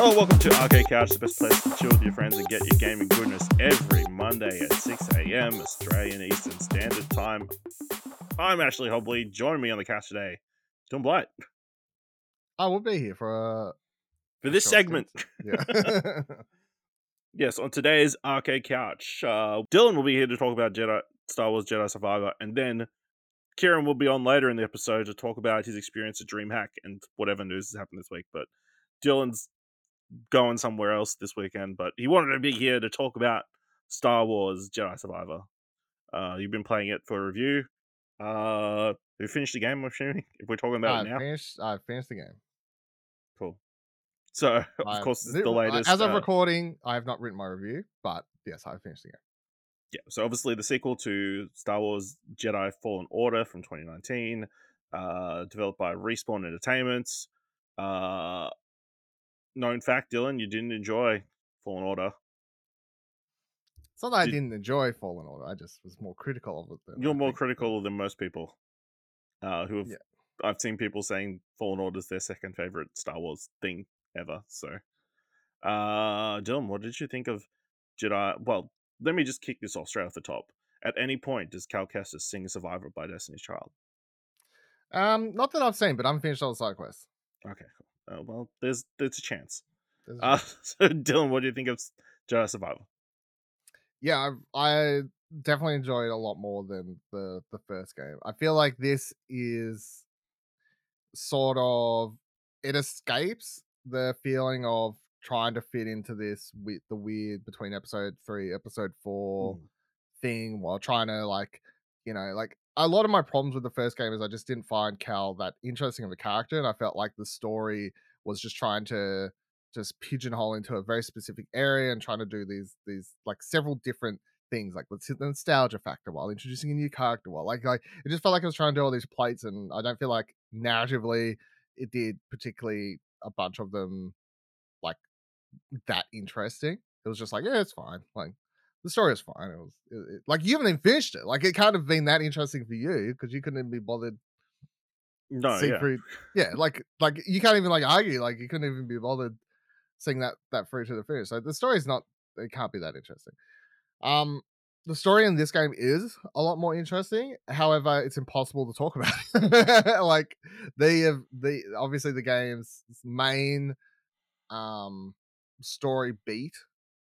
Hello, welcome to Arcade Couch, the best place to chill with your friends and get your gaming goodness every Monday at 6 a.m. Australian Eastern Standard Time. I'm Ashley Hobley. Join me on the couch today, Tom Blight, I will be here for uh, for this segment. yeah. Yes, on today's Arcade Couch, uh, Dylan will be here to talk about Jedi Star Wars Jedi Survivor, and then Ciaran will be on later in the episode to talk about his experience at DreamHack and whatever news has happened this week. But Dylan's going somewhere else this weekend, but he wanted to be here to talk about Star Wars Jedi Survivor. Uh, you've been playing it for a review. Uh, you finished the game, I'm assuming. If we're talking about I it now, finished. I finished the game. cool. So, of I've course, it's the latest. As of uh, recording, I have not written my review, but yes, I finished the game. yeah, so obviously the sequel to Star Wars Jedi Fallen Order from 2019, uh, developed by Respawn Entertainment. Uh, known fact, Dylan, you didn't enjoy Fallen Order. It's not that I Did- didn't enjoy Fallen Order. I just was more critical of it. Than You're I more think- critical than most people. Uh, who have Yeah. I've seen people saying Fallen Order is their second favorite Star Wars thing ever. So, uh, Dylan, what did you think of Jedi? Well, let me just kick this off straight off the top. At any point, does Cal Kestis sing "Survivor" by Destiny's Child? Um, not that I've seen, but I'm finished all the side quests. Okay, cool. Uh, well, there's there's a chance. There's- Uh, so Dylan, what do you think of Jedi Survivor? yeah, I, I definitely enjoyed it a lot more than the the first game. I feel like this is sort of it escapes the feeling of trying to fit into this with the weird between episode three, episode four Mm. thing while trying to like you know like a lot of my problems with the first game is I just didn't find Cal that interesting of a character, and I felt like the story was just trying to just pigeonhole into a very specific area and trying to do these these like several different things like let's hit the nostalgia factor while introducing a new character while like like it just felt like I was trying to do all these plates and I don't feel like narratively it did particularly a bunch of them like that interesting. It was just like yeah it's fine like the story is fine. It was it, it- like you haven't even finished it. Like it can't have been that interesting for you because you couldn't even be bothered No, seeing yeah. through. Yeah, like like you can't even like argue. Like you couldn't even be bothered seeing that that through to the finish. So the story's not. It can't be that interesting. Um, the story in this game is a lot more interesting. However, it's impossible to talk about. it. like they have the obviously the game's main um story beat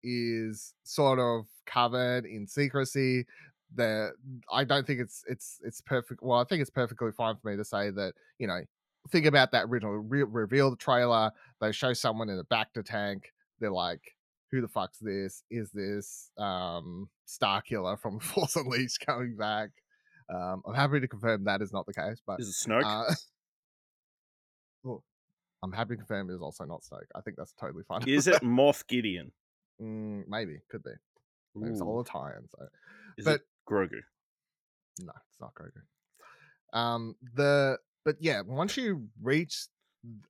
is sort of covered in secrecy that I don't think it's it's it's perfect. Well, I think it's perfectly fine for me to say that you know think about that original re- reveal the trailer. They show someone in a Bacta tank. They're like, "Who the fuck's this? Is this um Starkiller from Force Unleashed coming back?" Um, I'm happy to confirm that is not the case, but Is it Snoke? uh, well, I'm happy to confirm it is also not Snoke. I think that's totally fine. is it Moff Gideon? Mm, maybe could be. Maybe it's all the tie-in. So Is but- it Grogu? No, it's not Grogu. Um, the but yeah, once you reach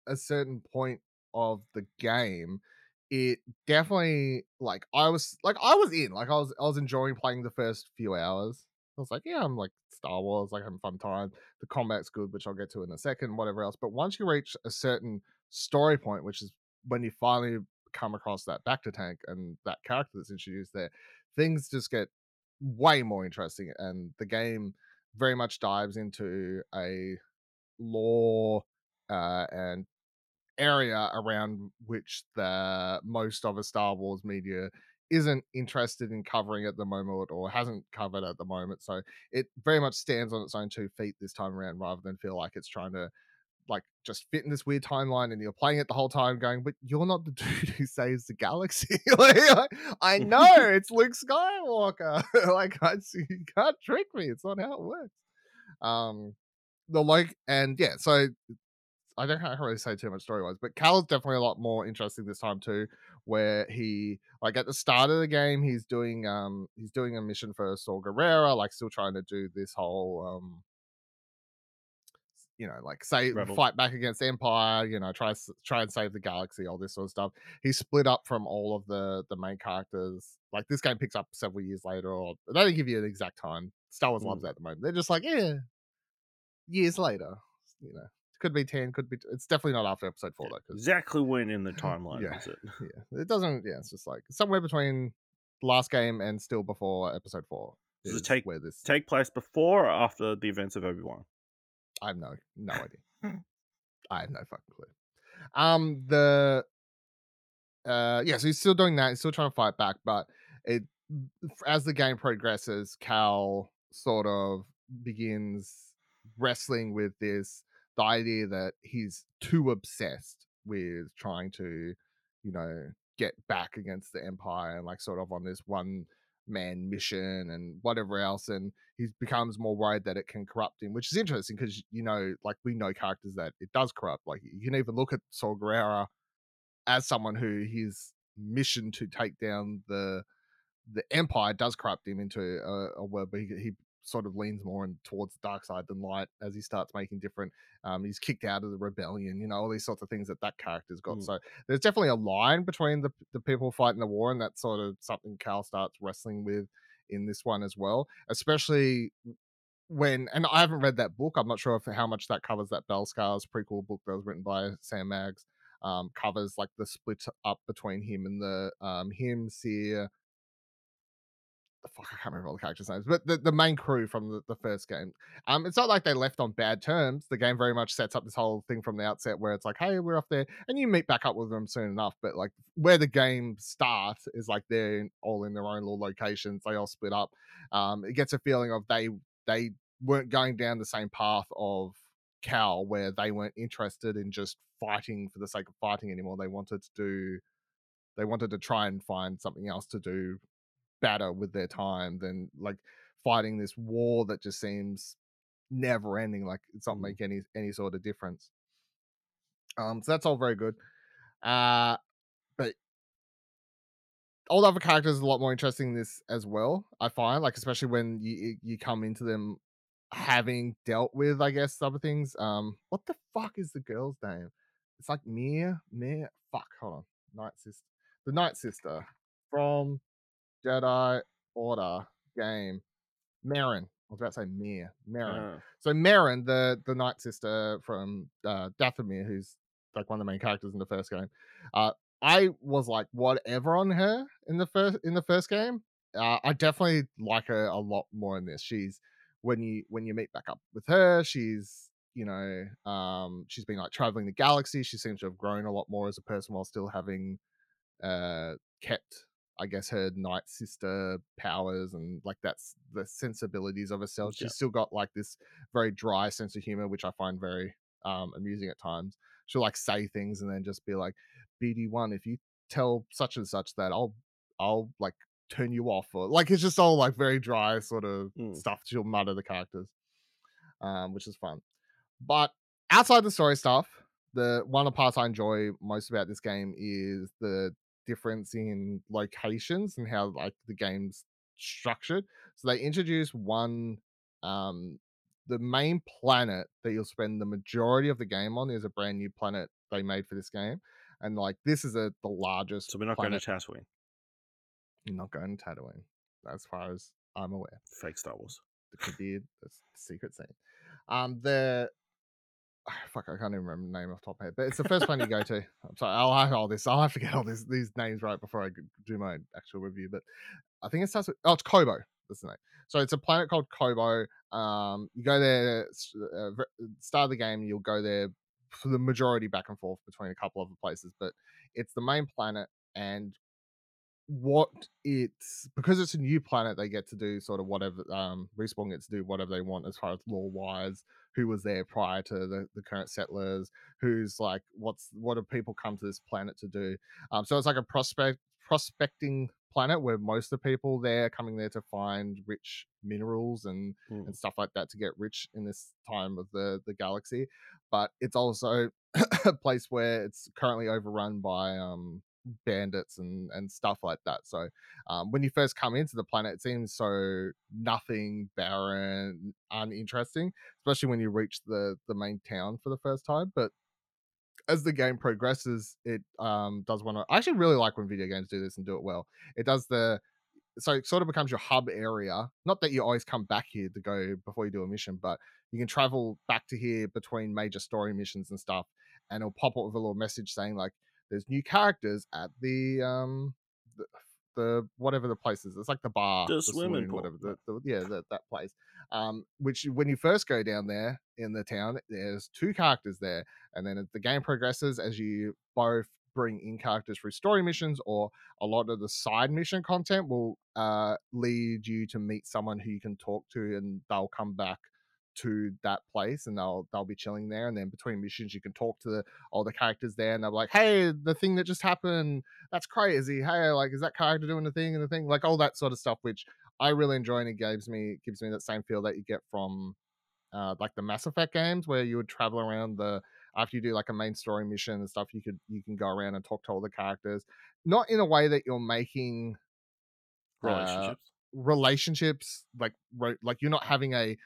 a certain point of the game, it definitely like I was like I was in like I was I was enjoying playing the first few hours. I was like, yeah, I'm like Star Wars, like having a fun time. The combat's good, which I'll get to in a second, whatever else. But once you reach a certain story point, which is when you finally come across that Bacta tank and that character that's introduced there, things just get way more interesting and the game very much dives into a lore uh, and area around which the most of a Star Wars media isn't interested in covering at the moment or hasn't covered at the moment. So it very much stands on its own two feet this time around rather than feel like it's trying to like just fit in this weird timeline and you're playing it the whole time going, but you're not the dude who saves the galaxy. like, I know it's Luke Skywalker. like I, you can't trick me. It's not how it works. Um, the like and yeah, so I don't can't really say too much story wise, but Cal is definitely a lot more interesting this time too, where he like at the start of the game he's doing um he's doing a mission for Saw Gerrera, like still trying to do this whole um you know, like say Rebel. fight back against Empire, you know, try try and save the galaxy, all this sort of stuff. He's split up from all of the the main characters. Like this game picks up several years later, or they don't give you an exact time. Star Wars loves Mm. that at the moment. They're just like, yeah, years later, you know, could be ten, could be. It's definitely not after episode four though. 'cause- Exactly when in the timeline Yeah. is it? yeah, it doesn't. Yeah, it's just like somewhere between last game and still before episode four. Does it is take- where this? Take place before or after the events of Obi Wan? I have no no idea. I have no fucking clue. Um, the uh, yeah, so he's still doing that. He's still trying to fight back, but it as the game progresses, Cal sort of begins wrestling with this the idea that he's too obsessed with trying to, you know, get back against the Empire and like sort of on this one man mission and whatever else and he becomes more worried that it can corrupt him which is interesting because you know like we know characters that it does corrupt like you can even look at Saw Gerrera as someone who his mission to take down the the empire does corrupt him into a, a world but he, he sort of leans more in, towards the dark side than light as he starts making different um he's kicked out of the rebellion you know all these sorts of things that that character's got Mm. so there's definitely a line between the the people fighting the war and that's sort of something cal starts wrestling with in this one as well especially when and i haven't read that book i'm not sure if how much that covers that Battle Scars prequel book that was written by sam maggs um, covers like the split up between him and the um, him, Cere. Fuck, I can't remember all the characters' names, but the, the main crew from the, the first game. Um, it's not like they left on bad terms. The game very much sets up this whole thing from the outset where it's like, hey, we're off there, and you meet back up with them soon enough. But like where the game starts is like they're all in their own little locations. They all split up. Um, it gets a feeling of they they weren't going down the same path of Cal, where they weren't interested in just fighting for the sake of fighting anymore. They wanted to do, they wanted to try and find something else to do better with their time than like fighting this war that just seems never ending. Like it's not Mhm. make any any sort of difference. Um, so that's all very good. Uh, but all the other characters are a lot more interesting in this as well. I find like especially when you you come into them having dealt with, I guess, other things. Um, what the fuck is the girl's name? It's like Mia, Mia. Fuck, hold on. Night sister, the Night Sister from Jedi Order game. Merrin. I was about to say Mia. Merrin. Uh, So Merrin, the the Night Sister from uh, Dathomir, who's like one of the main characters in the first game, uh, I was like whatever on her in the first in the first game. Uh, I definitely like her a lot more in this. She's when you when you meet back up with her, she's you know um, she's been like traveling the galaxy. She seems to have grown a lot more as a person while still having uh, kept I guess her night sister powers and like that's the sensibilities of herself. Yeah. She's still got like this very dry sense of humor, which I find very um amusing at times. She'll like say things and then just be like, BD-1, if you tell such and such that I'll I'll like turn you off or like it's just all like very dry sort of Mm. stuff she'll mutter the characters. Um, which is fun. But outside the story stuff, the one of the parts I enjoy most about this game is the difference in locations and how like the game's structured. So they introduce one um the main planet that you'll spend the majority of the game on is a brand new planet they made for this game. And like this is a the largest so we're not planet. going to Tatooine. You're not going to Tatooine, as far as I'm aware Fake Star Wars. the Kabir, the s- secret scene. Um, the fuck, I can't even remember the name off the top of head, but it's the first planet you go to. I'm sorry, I'll have all this. I'll have to get all this these names right before I do my actual review. But I think it starts with oh, it's Koboh. That's the name. So it's a planet called Koboh. Um, you go there uh, start of the game. You'll go there for the majority back and forth between a couple of places, but it's the main planet and what it's because it's a new planet they get to do sort of whatever um respawn gets to do whatever they want as far as lore wise who was there prior to the, the current settlers who's like what's what do people come to this planet to do um so it's like a prospect prospecting planet where most of the people there are coming there to find rich minerals and Mm. and stuff like that to get rich in this time of the the galaxy but it's also a place where it's currently overrun by um bandits and and stuff like that. So um, when you first come into the planet it seems so nothing barren uninteresting especially when you reach the the main town for the first time. But as the game progresses it um does want to i actually really like when video games do this and do it well. It does the so it sort of becomes your hub area. Not that you always come back here to go before you do a mission but you can travel back to here between major story missions and stuff, and it'll pop up with a little message saying like, "There's new characters at the um the, the whatever the place is. It's like the bar, The the swimming pool, whatever. yeah. The, the, yeah, that that place. Um, which when you first go down there in the town, there's two characters there, and then the game progresses as you both bring in characters through story missions or a lot of the side mission content will uh, lead you to meet someone who you can talk to and they'll come back to that place and they'll they'll be chilling there and then between missions you can talk to the all the characters there and they'll be like hey the thing that just happened that's crazy. Hey like is that character doing the thing and the thing? Like all that sort of stuff which i really enjoy and it gives me gives me that same feel that you get from uh, like the Mass Effect games where you would travel around the after you do like a main story mission and stuff, you could you can go around and talk to all the characters, not in a way that you're making uh, relationships. relationships like like you're not having a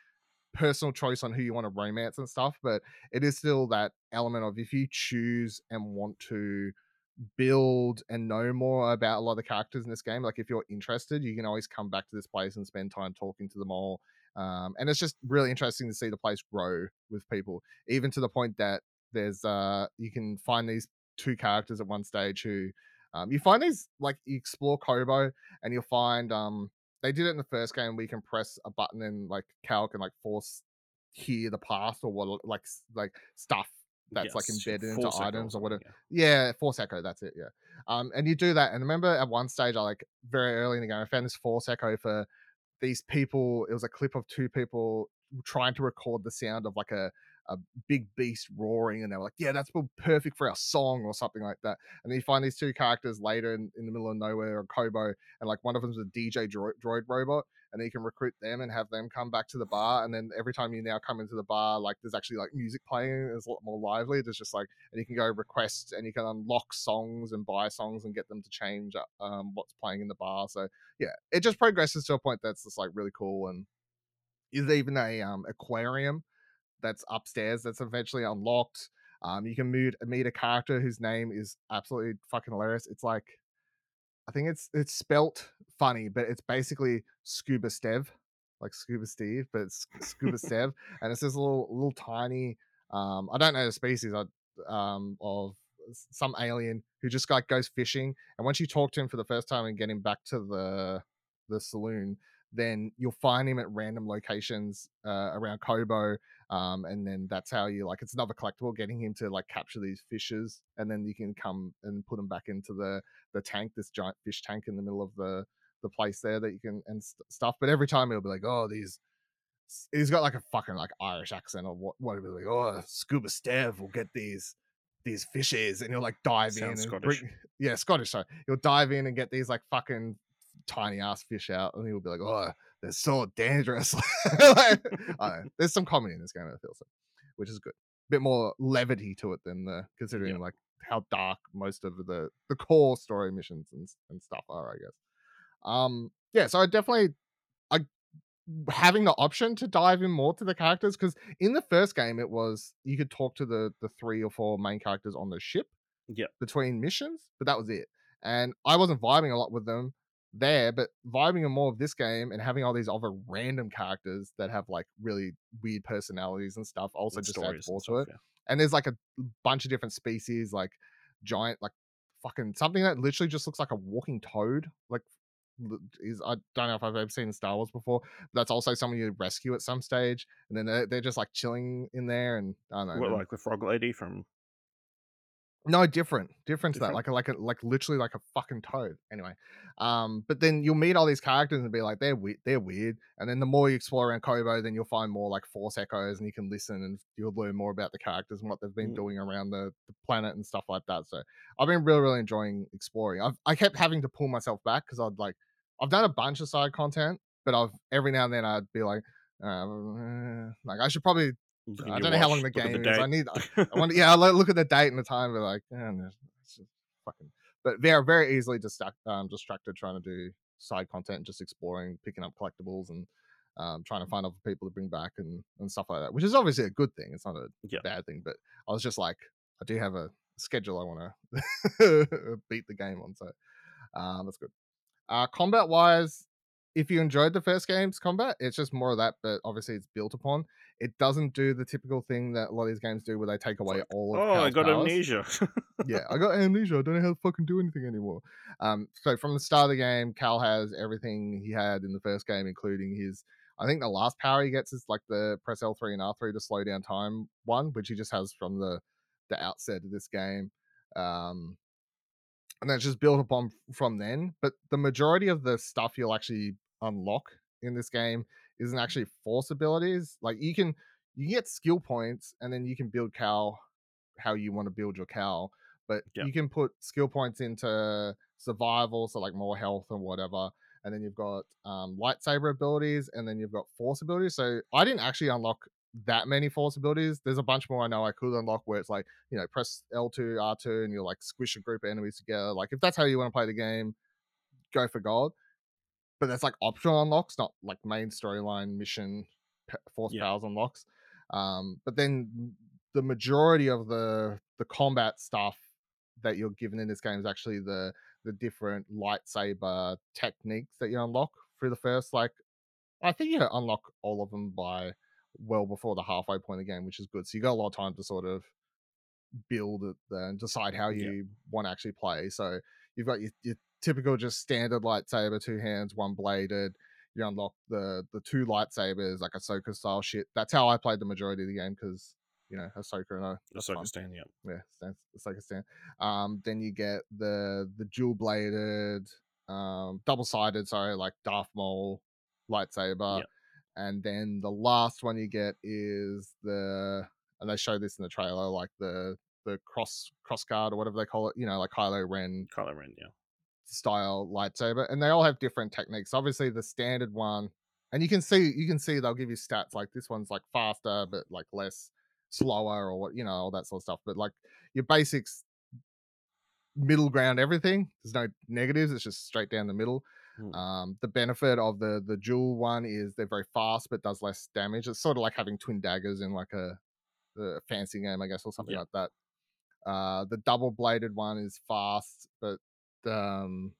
personal choice on who you want to romance and stuff, but it is still that element of if you choose and want to build and know more about a lot of the characters in this game, like if you're interested, you can always come back to this place and spend time talking to them all. Um, and it's just really interesting to see the place grow with people, even to the point that there's uh you can find these two characters at one stage who um, you find these like you explore Koboh and you'll find um they did it in the first game where you can press a button and like Cal can like force hear the past or what like like stuff that's like Yes, embedded into Echo items or whatever. yeah. Yeah, Force Echo, that's it, yeah. Um, and you do that, and remember at one stage, I like very early in the game, I found this Force Echo for these people. It was a clip of two people trying to record the sound of like a a big beast roaring, and they were like, "Yeah, that's perfect for our song" or something like that. And then you find these two characters later in, in the middle of nowhere, or Koboh, and like one of them's a DJ droid, droid robot, and you can recruit them and have them come back to the bar. And then every time you now come into the bar, like there's actually like music playing. It's a lot more lively. There's just like, and you can go request and you can unlock songs and buy songs and get them to change um, what's playing in the bar. So yeah, it just progresses to a point that's just like really cool. And is even a um aquarium that's upstairs that's eventually unlocked. Um, you can meet meet a character whose name is absolutely fucking hilarious. It's like I think it's it's spelt funny, but it's basically Scuba Stev, like Scuba Steve, but it's Scuba Stev, and it's this little little tiny. Um, I don't know the species of um of some alien who just like goes fishing, and once you talk to him for the first time and get him back to the the saloon, then you'll find him at random locations uh, around Koboh, um, and then that's how you like it's another collectible, getting him to like capture these fishes, and then you can come and put them back into the the tank, this giant fish tank in the middle of the the place there that you can and st- stuff. But every time he'll be like, oh, these. He's got like a fucking like Irish accent or what? What he'll be like? Oh, scuba Stev will get these these fishes, and he'll like dive in and Scottish. bring. Yeah, Scottish. Sorry, he'll dive in and get these like fucking tiny ass fish out, and he'll be like, oh, they're so dangerous. like, know. There's some comedy in this game, I feel so, which is good. A bit more levity to it than the considering Yeah. like how dark most of the the core story missions and and stuff are, I guess. Um, yeah, so I definitely I having the option to dive in more to the characters because in the first game it was you could talk to the the three or four main characters on the ship Yep. between missions, but that was it. And I wasn't vibing a lot with them there, but vibing in more of this game and having all these other random characters that have like really weird personalities and stuff also and just adds more to it. yeah. And there's like a bunch of different species, like giant, like fucking something that literally just looks like a walking toad. Like is I don't know if I've ever seen Star Wars before. But that's also someone you rescue at some stage, and then they're, they're just like chilling in there, and I don't know. What, like the frog lady from no, different, different to that. Like a like a like literally like a fucking toad. Anyway, um, but then you'll meet all these characters and be like, they're weird, they're weird. And then the more you explore around Koboh, then you'll find more like force echoes, and you can listen and you'll learn more about the characters and what they've been Mm. doing around the, the planet and stuff like that. So I've been really really enjoying exploring. I've I kept having to pull myself back because I'd like I've done a bunch of side content, but I've every now and then I'd be like. Uh, like I should probably I don't know how long the game is. I date. need. I want. Yeah, I look at the date and the time. But like, just fucking. But they're very easily distract, um, distracted trying to do side content, just exploring, picking up collectibles, and um, trying to find other people to bring back and and stuff like that. Which is obviously a good thing. It's not a Yeah. bad thing. But I was just like, I do have a schedule I want to beat the game on. So um, that's good. Uh, combat wise, if you enjoyed the first game's combat, it's just more of that, but obviously it's built upon. It doesn't do the typical thing that a lot of these games do where they take away all of oh, I got powers. amnesia. yeah, I got amnesia. I don't know how to fucking do anything anymore. Um, so from the start of the game, Cal has everything he had in the first game, including his. I think the last power he gets is like the press L three and R three to slow down time one, which he just has from the the outset of this game. Um, and then it's just built upon from then. But the majority of the stuff you'll actually unlock in this game isn't actually force abilities. Like you can you get skill points, and then you can build Cal how you want to build your Cal. But Yep. you can put skill points into survival, so like more health and whatever. And then you've got um, lightsaber abilities, and then you've got force abilities. So I didn't actually unlock that many force abilities. There's a bunch more I know I could unlock where it's like, you know, press L2, R2, and you'll like squish a group of enemies together. Like if that's how you want to play the game, go for gold. But that's like optional unlocks, not like main storyline mission force Yeah. powers unlocks. Um, but then the majority of the the combat stuff that you're given in this game is actually the the different lightsaber techniques that you unlock through the first like I think you unlock all of them by well before the halfway point of the game, which is good. So you got a lot of time to sort of build it and decide how Yeah. you want to actually play. So you've got your, your typical just standard lightsaber, two hands, one bladed. You unlock the the two lightsabers like Ahsoka style shit. That's how I played the majority of the game because you know Ahsoka and I. that's fun Ahsoka Stan, yeah. yeah, stands Ahsoka stand. Um, then you get the the dual bladed, um, double sided, sorry, like Darth Maul lightsaber, Yep. and then the last one you get is the and they show this in the trailer, like the the cross cross guard or whatever they call it, you know, like Kylo Ren Kylo Ren, yeah. Style lightsaber, and they all have different techniques. Obviously, the standard one, and you can see you can see they'll give you stats like this one's like faster, but like less slower or what you know all that sort of stuff. But like your basics, middle ground, everything. There's no negatives. It's just straight down the middle. Hmm. Um, the benefit of the the dual one is they're very fast, but does less damage. It's sort of like having twin daggers in like a, a fancy game, I guess, or something Yeah. like that. Uh, the double bladed one is fast, but um,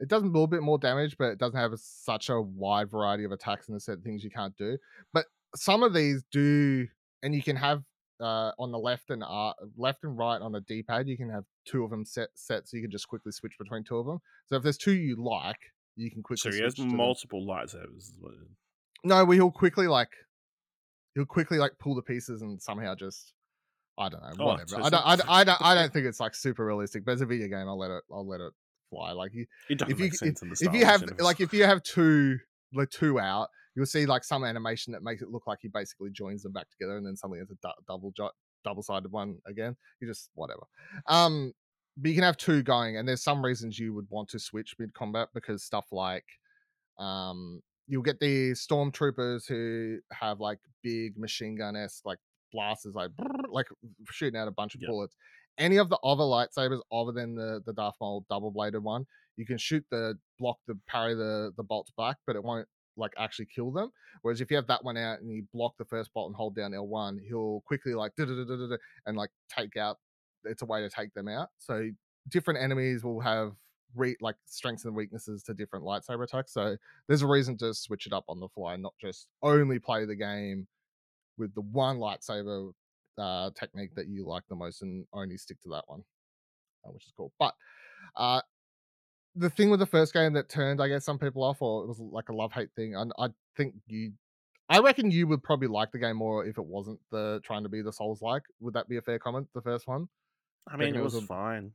it does a little bit more damage, but it doesn't have such a wide variety of attacks and a set of things you can't do. But some of these do, and you can have uh, on the left and uh, left and right on the D pad, you can have two of them set set, so you can just quickly switch between two of them. So if there's two you like, you can quickly. So he has to them. multiple lightsabers. No, well, he'll quickly like he'll quickly like pull the pieces and somehow just I don't know Oh, whatever. so I don't, I, don't- I don't I don't think it's like super realistic, but as a video game, I'll let it I'll let it fly. Like you, It doesn't if you make sense in the if you have universe. like if you have two like two out, you'll see like some animation that makes it look like he basically joins them back together, and then suddenly it's a du- double jo- double sided one again. You just whatever. Um, but you can have two going, and there's some reasons you would want to switch mid combat because stuff like um you'll get the stormtroopers who have like big machine gun esque like blasters like like shooting out a bunch of Yep. bullets. Any of the other lightsabers other than the the Darth Maul double bladed one, you can shoot the block the parry the the bolts back, but it won't like actually kill them. Whereas if you have that one out and you block the first bolt and hold down L1, he'll quickly like and like take out. It's a way to take them out. So different enemies will have re- like strengths and weaknesses to different lightsaber attacks. So there's a reason to switch it up on the fly, not just only play the game with the one lightsaber uh, technique that you like the most and only stick to that one, uh, which is cool. But uh, the thing with the first game that turned, I guess, some people off, or it was like a love hate thing. And I think you, I reckon you would probably like the game more if it wasn't the trying to be the Souls like. Would that be a fair comment? The first one. I mean, it was was a- fine.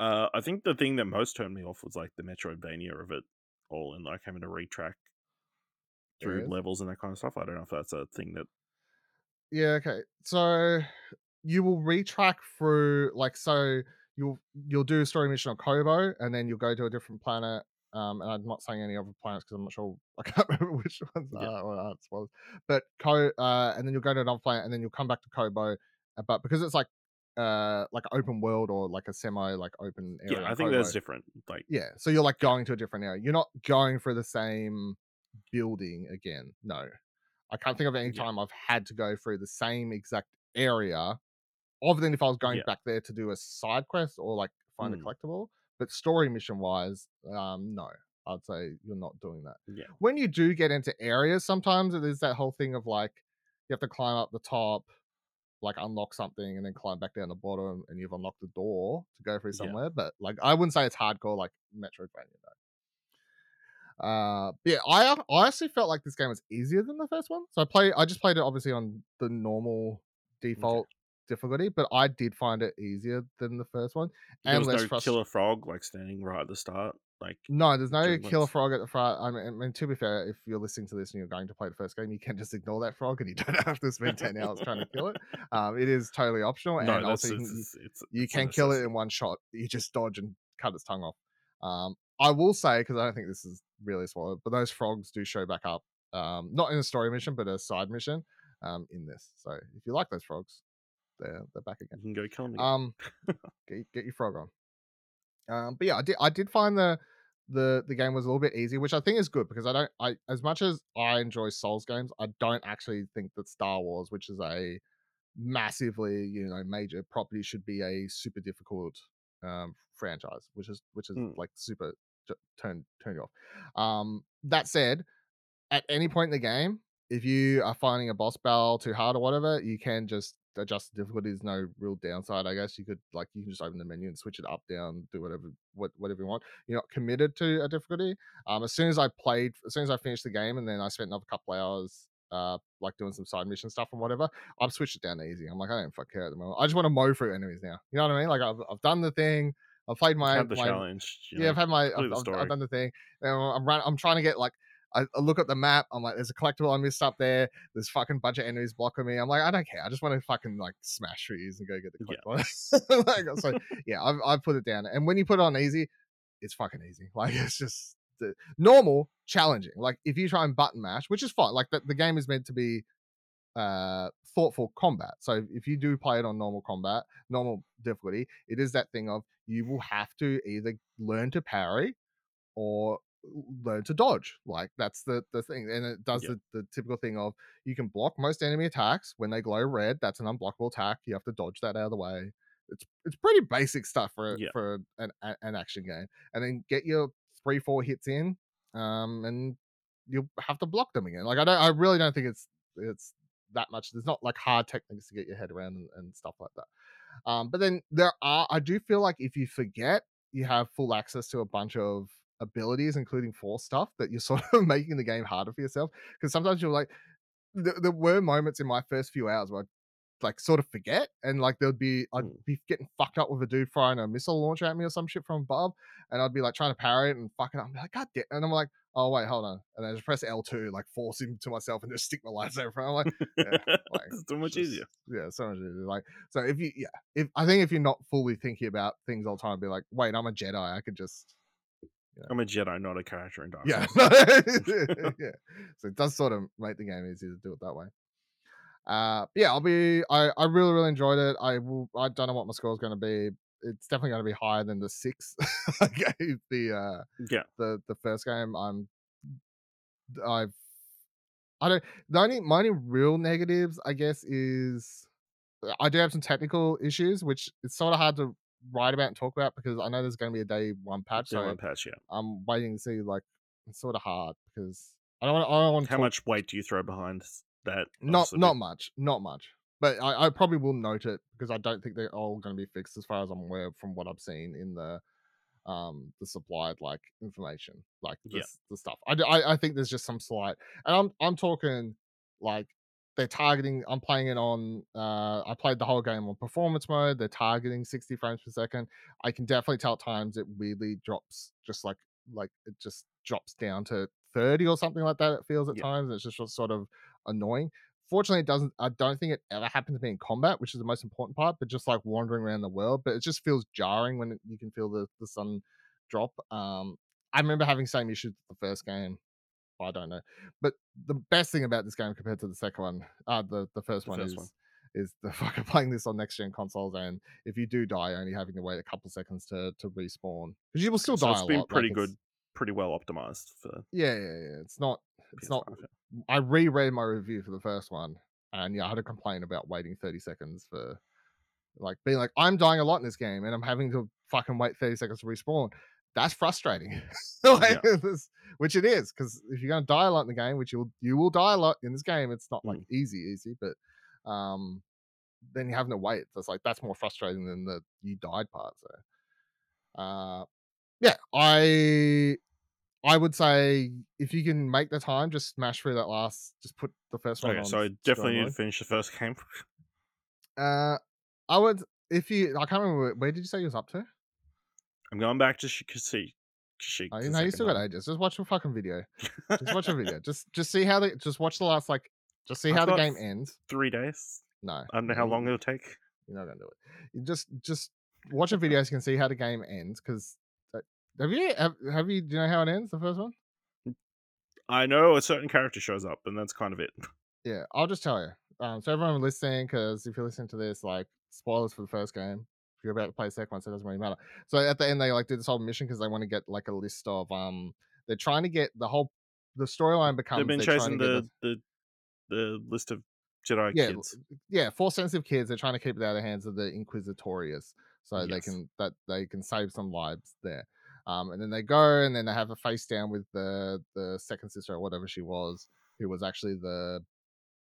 Uh, I think the thing that most turned me off was like the Metroidvania of it all, and like having to retrack through levels and that kind of stuff. I don't know if that's a thing that Yeah, okay. So you will retrack through like so you'll you'll do a story mission on Koboh and then you'll go to a different planet. Um, and I'm not saying any other planets because I'm not sure I can't remember which ones Yeah. are or aren't. But Co uh and then you'll go to another planet and then you'll come back to Koboh. uh, But because it's like uh like open world or like a semi like open area. yeah, I think Koboh, that's different. Like, yeah, so you're like going to a different area. You're not going for the same building again. No, I can't think of any Yeah. time I've had to go through the same exact area, other than if I was going Yeah. back there to do a side quest or like find Mm. a collectible. But story mission wise, um, no. I'd say you're not doing that. Yeah. When you do get into areas, sometimes it is that whole thing of like you have to climb up the top, like unlock something, and then climb back down the bottom, and you've unlocked the door to go through Yeah. somewhere. But like I wouldn't say it's hardcore like Metroidvania though. Uh, yeah, I I actually felt like this game was easier than the first one. So I play I just played it obviously on the normal default difficulty, but I did find it easier than the first one There and less no frustrating. killer frog like standing right at the start. Like No, there's no killer months. frog at the front. I mean, I mean, to be fair, if you're listening to this and you're going to play the first game, you can just ignore that frog and you don't have to spend 10 hours trying to kill it. Um, it is totally optional. and that's also, you can, it's, it's, you it's can kill it in one shot. You just dodge and cut its tongue off. Um, I will say, because I don't think this is really spoiled, but those frogs do show back up. Um, not in a story mission, but a side mission um, in this. So if you like those frogs, they're, they're back again. You can go kill them. Um, get, get your frog on. Um, but yeah, I did I did find the the the game was a little bit easy, which I think is good because I don't I as much as I enjoy Souls games, I don't actually think that Star Wars, which is a massively you know major property, should be a super difficult um franchise, which is which is Mm. like super j- turn turn you off. Um, that said, at any point in the game, if you are finding a boss battle too hard or whatever, you can just adjust the difficulty. There's no real downside, I guess. You could like you can just open the menu and switch it up, down, do whatever what, whatever you want. You're not committed to a difficulty. Um, as soon as I played, as soon as I finished the game, and then I spent another couple hours. Uh, like doing some side mission stuff and whatever, I've switched it down to easy. I'm like, I don't fuck care at the moment. I just want to mow through enemies now. You know what I mean? Like I've, I've done the thing. I've played my, had the my challenge. yeah, know, I've had my, I've, I've, story. I've done the thing. And I'm run, I'm trying to get like, I, I look at the map. I'm like, there's a collectible I missed up there. There's fucking bunch of enemies blocking me. I'm like, I don't care. I just want to fucking like smash trees and go get the Yeah. collectible. like, so yeah, I've, I've put it down. And when you put it on easy, it's fucking easy. Like it's just the, normal, challenging. Like if you try and button mash, which is fine. Like the, the game is meant to be uh thoughtful combat. So if you do play it on normal combat, normal difficulty, it is that thing of you will have to either learn to parry or learn to dodge. Like that's the the thing, and it does the, the typical thing of you can block most enemy attacks when they glow red. That's an unblockable attack. You have to dodge that out of the way. It's it's pretty basic stuff for for an an action game, and then get your three four hits in, um, and you'll have to block them again. Like I don't, I really don't think it's it's that much. There's not like hard techniques to get your head around and, and stuff like that. Um, but then there are, I do feel like if you forget, you have full access to a bunch of abilities, including force stuff, that you're sort of making the game harder for yourself. Because sometimes you're like, there, there were moments in my first few hours where I'd like sort of forget and like there'd be I'd Mm. be getting fucked up with a dude firing a missile launcher at me or some shit from above and I'd be like trying to parry it and fucking up. I'm like, God damn and I'm like, oh wait, hold on. And I just press L2, like force him to myself and just stick my lightsaber. I'm like, yeah, like it's so much just- easier. Yeah, so much easier. Like, so if you, yeah, if I think if you're not fully thinking about things all the time, be like, wait, I'm a Jedi. I could just, I'm a Jedi, not a character in Dark yeah, yeah. So it does sort of make the game easier to do it that way. Uh, yeah, I'll be. I I really really enjoyed it. I will. I don't know what my score is going to be. It's definitely going to be higher than the six I gave the uh yeah, the the first game. I'm I've I don't the only my only real negatives I guess is uh, I do have some technical issues which it's sort of hard to write about and talk about because I know there's going to be a day one patch. yeah, So one patch. Yeah. I'm waiting to see like it's sort of hard because I don't want I don't want to How much weight do you throw behind that? not not much not much but I, I probably will note it because I don't think they're all going to be fixed as far as I'm aware from what I've seen in the um the supplied like information like the, Yeah. the stuff I, I I think there's just some slight and I'm I'm talking like they're targeting I'm playing it on uh I played the whole game on performance mode they're targeting 60 frames per second I can definitely tell at times it weirdly drops just like like it just drops down to 30 or something like that it feels at Yeah. times it's just sort of annoying fortunately it doesn't i don't think it ever happened to me in combat which is the most important part but just like wandering around the world but it just feels jarring when it, you can feel the, the sun drop um i remember having same issues with the first game i don't know but the best thing about this game compared to the second one uh the, the first The one first is one. is the fucking playing this on next gen consoles and if you do die only having to wait a couple seconds to to respawn because you will still So die it's been lot, pretty it's- good, pretty well optimized for yeah yeah yeah it's not it's not PS5. I reread my review for the first one, and yeah, I had a complaint about waiting 30 seconds for like being like, I'm dying a lot in this game, and I'm having to fucking wait 30 seconds to respawn. that's frustrating. like, this- which it is, because if you're gonna die a lot in the game, which you'll you will die a lot in this game, it's not like easy, easy, but um then you have no wait. That's like that's more frustrating than the you died part. So uh yeah, I I would say if you can make the time, just smash through that last. Just put the first one Okay, on. so I definitely need to finish the first game. Uh, I would if you. I can't remember where, where did you say you was up to. I'm going back to Shikasi. Kashyyyk Oh, you know, you still got ages. Just watch a fucking video. Just watch a video. Just just see how the just watch the last like just see I've how the game ends. Three days. No, I don't know how long it'll take. You're not gonna do it. You just just watch a video so you can see how the game ends. Because have you have, have you do you know how it ends? The first one. I know a certain character shows up, and that's kind of it. Yeah, I'll just tell you. Um, so everyone listening, because if you're listening to this, like spoilers for the first game. If you're about to play the second one, so it doesn't really matter. So at the end, they like do this whole mission because they want to get like a list of um. They're trying to get the whole the storyline becomes They've been chasing the, the the list of Jedi yeah, kids. yeah, four sensitive kids. They're trying to keep it out of the hands of the Inquisitorius, so they can that they can save some lives there. Um, and then they go and then they have a face down with the the second sister or whatever she was, who was actually the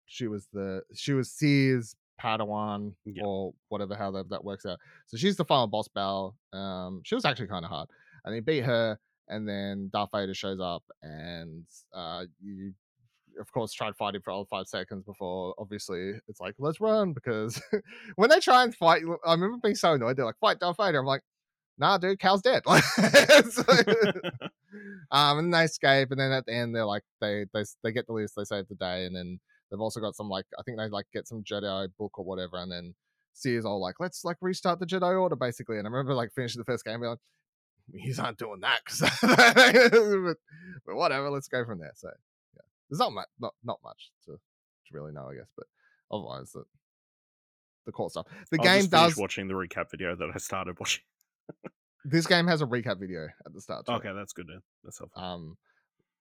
she was the she was Cere's Padawan Yeah. or whatever how that, that works out. So she's the final boss battle. Um, she was actually kind of hard, and he beat her. And then Darth Vader shows up, and uh, you of course tried fighting for all five seconds before obviously it's like let's run because when they try and fight i remember being so annoyed they're like fight Darth Vader i'm like nah dude cal's dead like so- um and they escape and then at the end they're like they they they get the list they save the day and then they've also got some like i think they like get some jedi book or whatever and then Cere's all like let's like restart the jedi order basically and i remember like finishing the first game being like he's not doing that 'cause- but, but whatever let's go from there so yeah, there's not much, not not much to, to really know, I guess. But otherwise, the the core stuff. The I'll game just does. watching the recap video that I started watching. This game has a recap video at the start. it. Okay, that's good. Then. That's helpful. Um,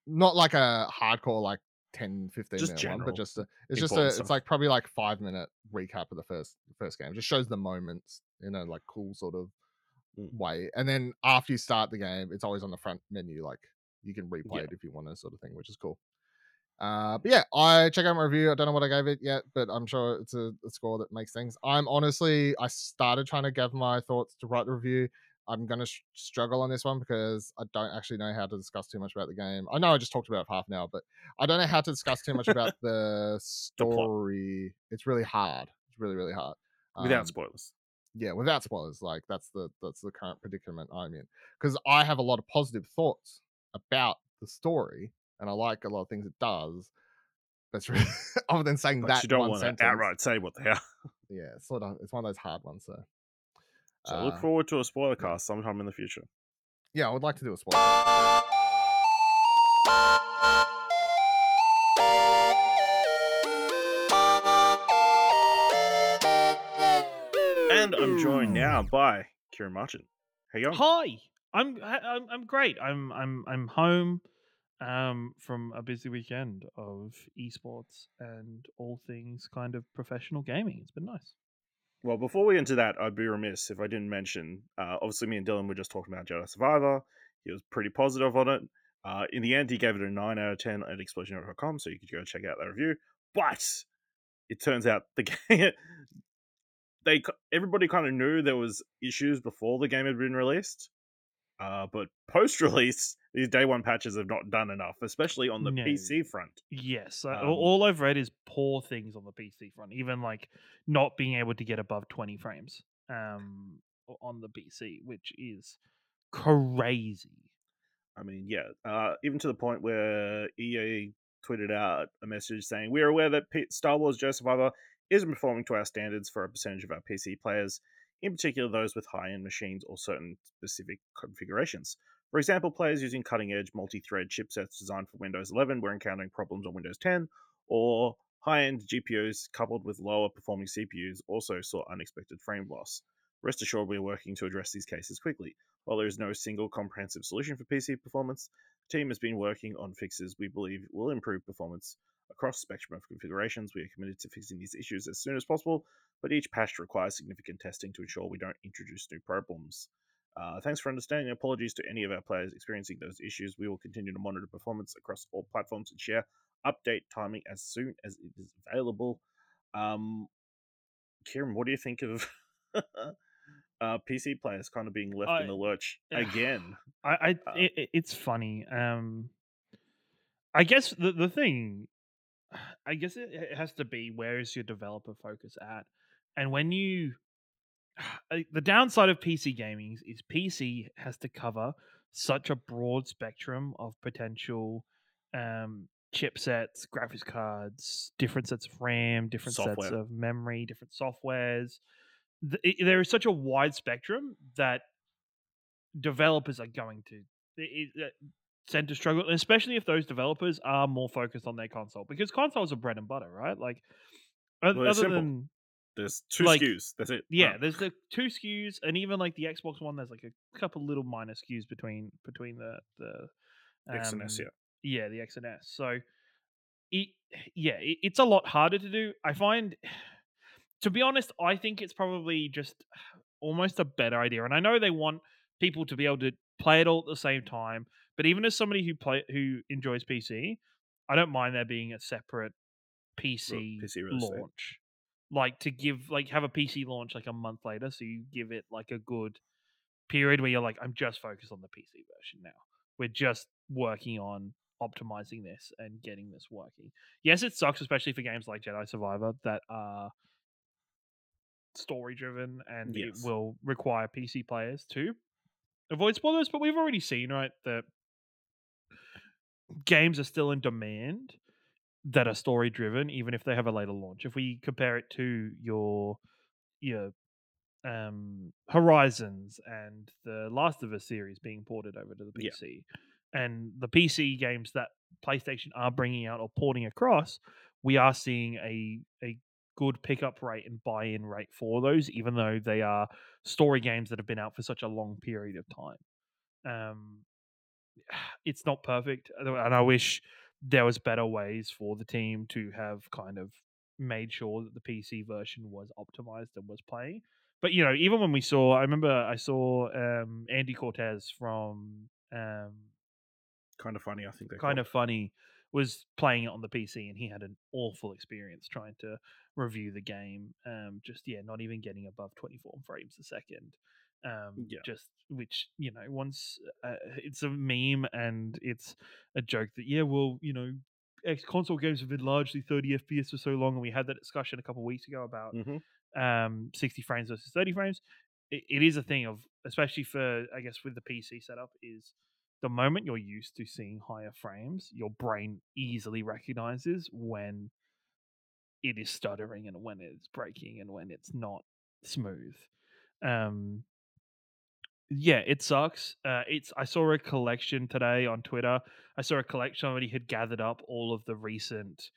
not like a hardcore like 10, 15 Just minute one, but just a, it's just a, it's stuff. like probably like five minute recap of the first first game. Just shows the moments in a like cool sort of Mm. way. And then after you start the game, it's always on the front menu. Like you can replay Yeah. it if you want to, sort of thing, which is cool. Uh, but yeah, I check out my review. I don't know what I gave it yet, but I'm sure it's a, a score that makes things. I'm honestly, I started trying to gather my thoughts to write the review. I'm gonna sh- struggle on this one because I don't actually know how to discuss too much about the game. I know I just talked about it for half an hour, but I don't know how to discuss too much about the story. It's really hard. It's really really hard. Without Um, spoilers. yeah without spoilers like that's the that's the current predicament i'm in because i have a lot of positive thoughts about the story and i like a lot of things it does that's really other than saying But that you don't one want sentence to outright say what they are. yeah it's sort of it's one of those hard ones so So I look Uh, forward to a spoiler cast sometime in the future. yeah i would like to do a spoiler And I'm joined now by Ciaran Marchant. How you going? Hi, I'm I'm I'm great. I'm I'm I'm home um from a busy weekend of esports and all things kind of professional gaming. It's been nice. Well, before we get into that, I'd be remiss if I didn't mention. Uh, obviously, me and Dylan were just talking about Jedi Survivor. He was pretty positive on it. Uh, in the end, he gave it a nine out of ten at explosion.com, so you could go check out that review. But it turns out the game, they everybody kind of knew there was issues before the game had been released. Uh, but post release, these day one patches have not done enough, especially on the No. PC front. Yes, Um, all I've read is poor things on the PC front. Even like not being able to get above twenty frames um on the PC, which is crazy. I mean, yeah, uh, even to the point where EA tweeted out a message saying, "We are aware that P- Star Wars Jedi Survivor isn't performing to our standards for a percentage of our PC players, in particular those with high-end machines or certain specific configurations. For example, players using cutting-edge multi-thread chipsets designed for Windows 11 were encountering problems on Windows 10, or high-end GPUs coupled with lower-performing CPUs also saw unexpected frame loss. Rest assured, we are working to address these cases quickly." While there is no single comprehensive solution for PC performance, the team has been working on fixes we believe will improve performance across spectrum of configurations. We are committed to fixing these issues as soon as possible, but each patch requires significant testing to ensure we don't introduce new problems. Uh, thanks for understanding. Apologies to any of our players experiencing those issues. We will continue to monitor performance across all platforms and share update timing as soon as it is available. Um, Ciaran, what do you think of uh, PC players kind of being left I- in the lurch again? I, I Uh, it, it- it's funny. Um, I guess the the thing, I guess it, it has to be where is your developer focus at, and when you, the downside of PC gaming is- PC has to cover such a broad spectrum of potential um chipsets, graphics cards, different sets of RAM, different sets of memory, different softwares. Th- it- there is such a wide spectrum that developers are going to it, it, tend to struggle, especially if those developers are more focused on their console because consoles are bread and butter, right? Like, Well, other than There's two like, SKUs. That's it. yeah, Done. there's the two SKUs, and even like the Xbox One, there's like a couple little minor SKUs between between the the X and S, um, yeah. yeah, the X and S. So, it yeah, it, it's a lot harder to do. I find, to be honest, I think it's probably just almost a better idea. And I know they want people to be able to play it all at the same time. But even as somebody who play who enjoys PC, I don't mind there being a separate PC, PC launch. Like to give like have a PC launch like a month later, so you give it like a good period where you're like, I'm just focused on the PC version now. We're just working on optimizing this and getting this working. Yes, it sucks, especially for games like Jedi Survivor that are story driven and Yes. it will require PC players to avoid spoilers. But we've already seen, right, that games are still in demand that are story driven, even if they have a later launch. If we compare it to your your um Horizons and the Last of Us series being ported over to the Yeah. PC, and the PC games that PlayStation are bringing out or porting across, we are seeing a a good pickup rate and buy-in rate for those, even though they are story games that have been out for such a long period of time. Um, it's not perfect, and I wish there was better ways for the team to have kind of made sure that the PC version was optimized and was playing. But you know, even when we saw, I remember I saw um, Andy Cortez from um, Kind of funny, I think. They kind call of funny was playing it on the PC and he had an awful experience trying to review the game. Um, just yeah, not even getting above 24 frames a second. Um, Yeah. just which you know, once uh, it's a meme and it's a joke that yeah, well, you know, console games have been largely 30 FPS for so long, and we had that discussion a couple of weeks ago about. Mhm. um 60 frames versus 30 frames it, it is a thing of especially for i guess with the pc setup is the moment you're used to seeing higher frames your brain easily recognizes when it is stuttering and when it's breaking and when it's not smooth um yeah it sucks uh it's i saw a collection today on twitter i saw a collection somebody had gathered up all of the recent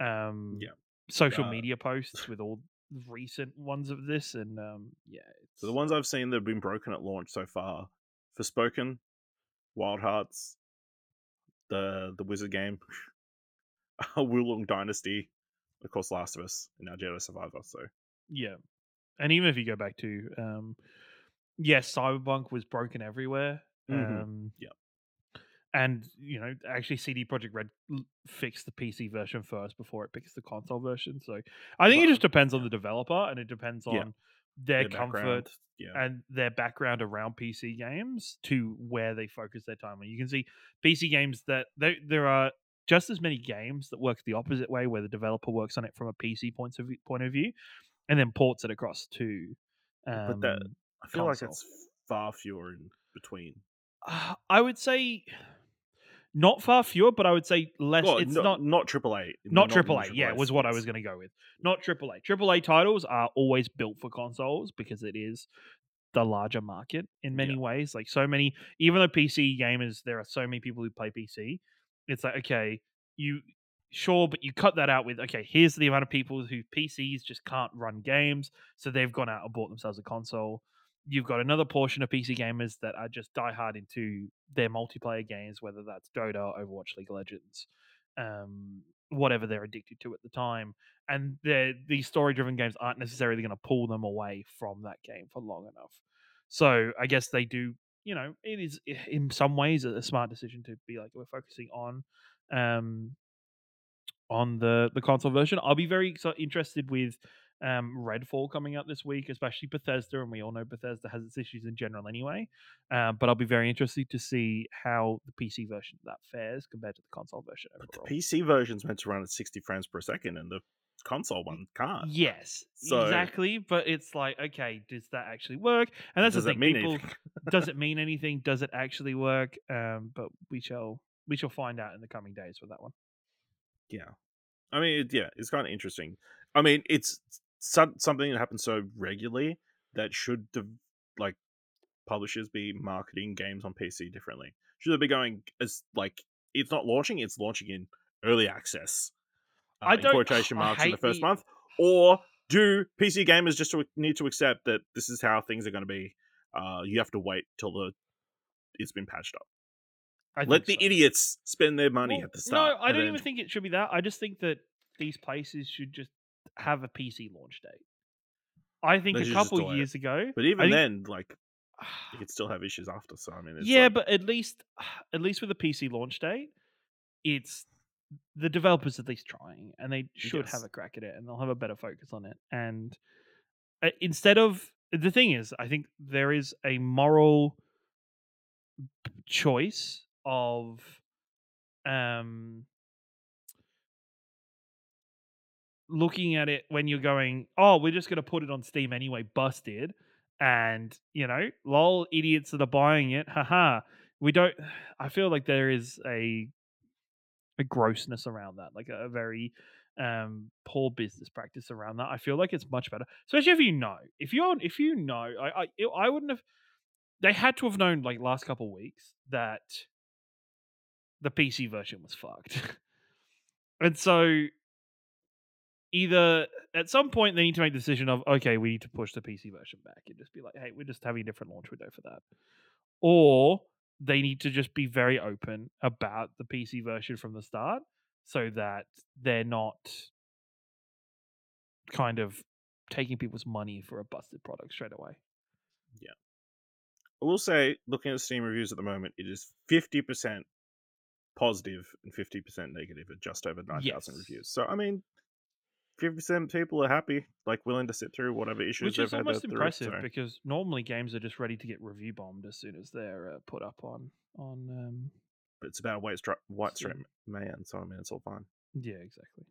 um Yeah. social Uh, media posts with all recent ones of this and um yeah it's So the ones I've seen that have been broken at launch so far, Forspoken, Wild Hearts, the the Wizard game, Wulong Dynasty, of course, Last of Us, and now Jedi Survivor. So yeah and even if you go back to um yes cyberpunk was broken everywhere Mhm. um Yep. and you know actually CD Projekt Red fixed the pc version first before it picks the console version so i think it just depends on the developer and it depends on Yeah. their, their comfort yeah, and their background around PC games to where they focus their time. And you can see PC games that there there are just as many games that work the opposite way, where the developer works on it from a PC point of view, point of view, and then ports it across to. Um, But that- I feel like it's far fewer in between. uh, I would say not far fewer, but I would say less. Well, it's no- not not triple A, not triple A. Yeah, was what I was going to go with. Not triple A. Triple A titles are always built for consoles because it is the larger market in many Yeah. ways. Like so many, even though PC gamers, there are so many people who play PC. It's like okay, you sure, but you cut that out with okay. Here's the amount of people who PCs just can't run games, so they've gone out and bought themselves a console. You've got another portion of PC gamers that are just diehard into their multiplayer games, whether that's Dota, Overwatch, League of Legends, um, whatever they're addicted to at the time. And these story driven games aren't necessarily going to pull them away from that game for long enough. So I guess they do. You know, it is in some ways a, smart decision to be like we're focusing on um on the the console version. I'll be very interested with um Redfall coming out this week, especially Bethesda, and we all know Bethesda has its issues in general anyway. Uh, but I'll be very interested to see how the PC version of that fares compared to the console version But overall. the PC version's meant to run at 60 frames per second, and the console one can't. Yes, So- exactly. But it's like, okay, does that actually work? And that's the thing. People, does it mean anything? Does it actually work? Um, but we shall we shall find out in the coming days with that one. Yeah. I mean, yeah, it's kind of interesting. I mean, it's some, something that happens so regularly that should, dev- like, publishers be marketing games on PC differently? Should they be going as, like, it's not launching, it's launching in early access? Uh, I don't- quotation marks in the first the- month? Or do PC gamers just to- need to accept that this is how things are going to be? Uh, you have to wait till the it's been patched up. I Let the so. idiots spend their money Well, at the start. No, I don't then- even think it should be that. I just think that these places should just have a PC launch date. I think a couple delay it. years ago. But even think- then, like, you could still have issues after. So I mean, yeah, like- but at least at least with a PC launch date, it's the developers at least trying, and they should have a crack at it, and they'll have a better focus on it. And uh, instead of the thing is, I think there is a moral choice of um looking at it when you're going, oh, we're just going to put it on Steam anyway, busted. And, you know, lol, idiots that are buying it, haha. We don't, I feel like there is a, a grossness around that, like a, a very um poor business practice around that. I feel like it's much better, especially if you know, if you're, if you know, I, I, I wouldn't have, they had to have known like last couple weeks that the PC version was fucked. and so either at some point they need to make the decision of okay, we need to push the PC version back and just be like, hey, we're just having a different launch window for that. Or they need to just be very open about the PC version from the start so that they're not kind of taking people's money for a busted product straight away. Yeah. I will say, looking at Steam reviews at the moment, it is fifty percent positive and fifty percent negative at just over nine thousand Yes. reviews. So I mean, fifty percent people are happy, like willing to sit through whatever issues Which they've is had almost through impressive so- because normally games are just ready to get review bombed as soon as they're uh, put up on on um but it's about white straight white straight man, so I mean it's all fine. yeah exactly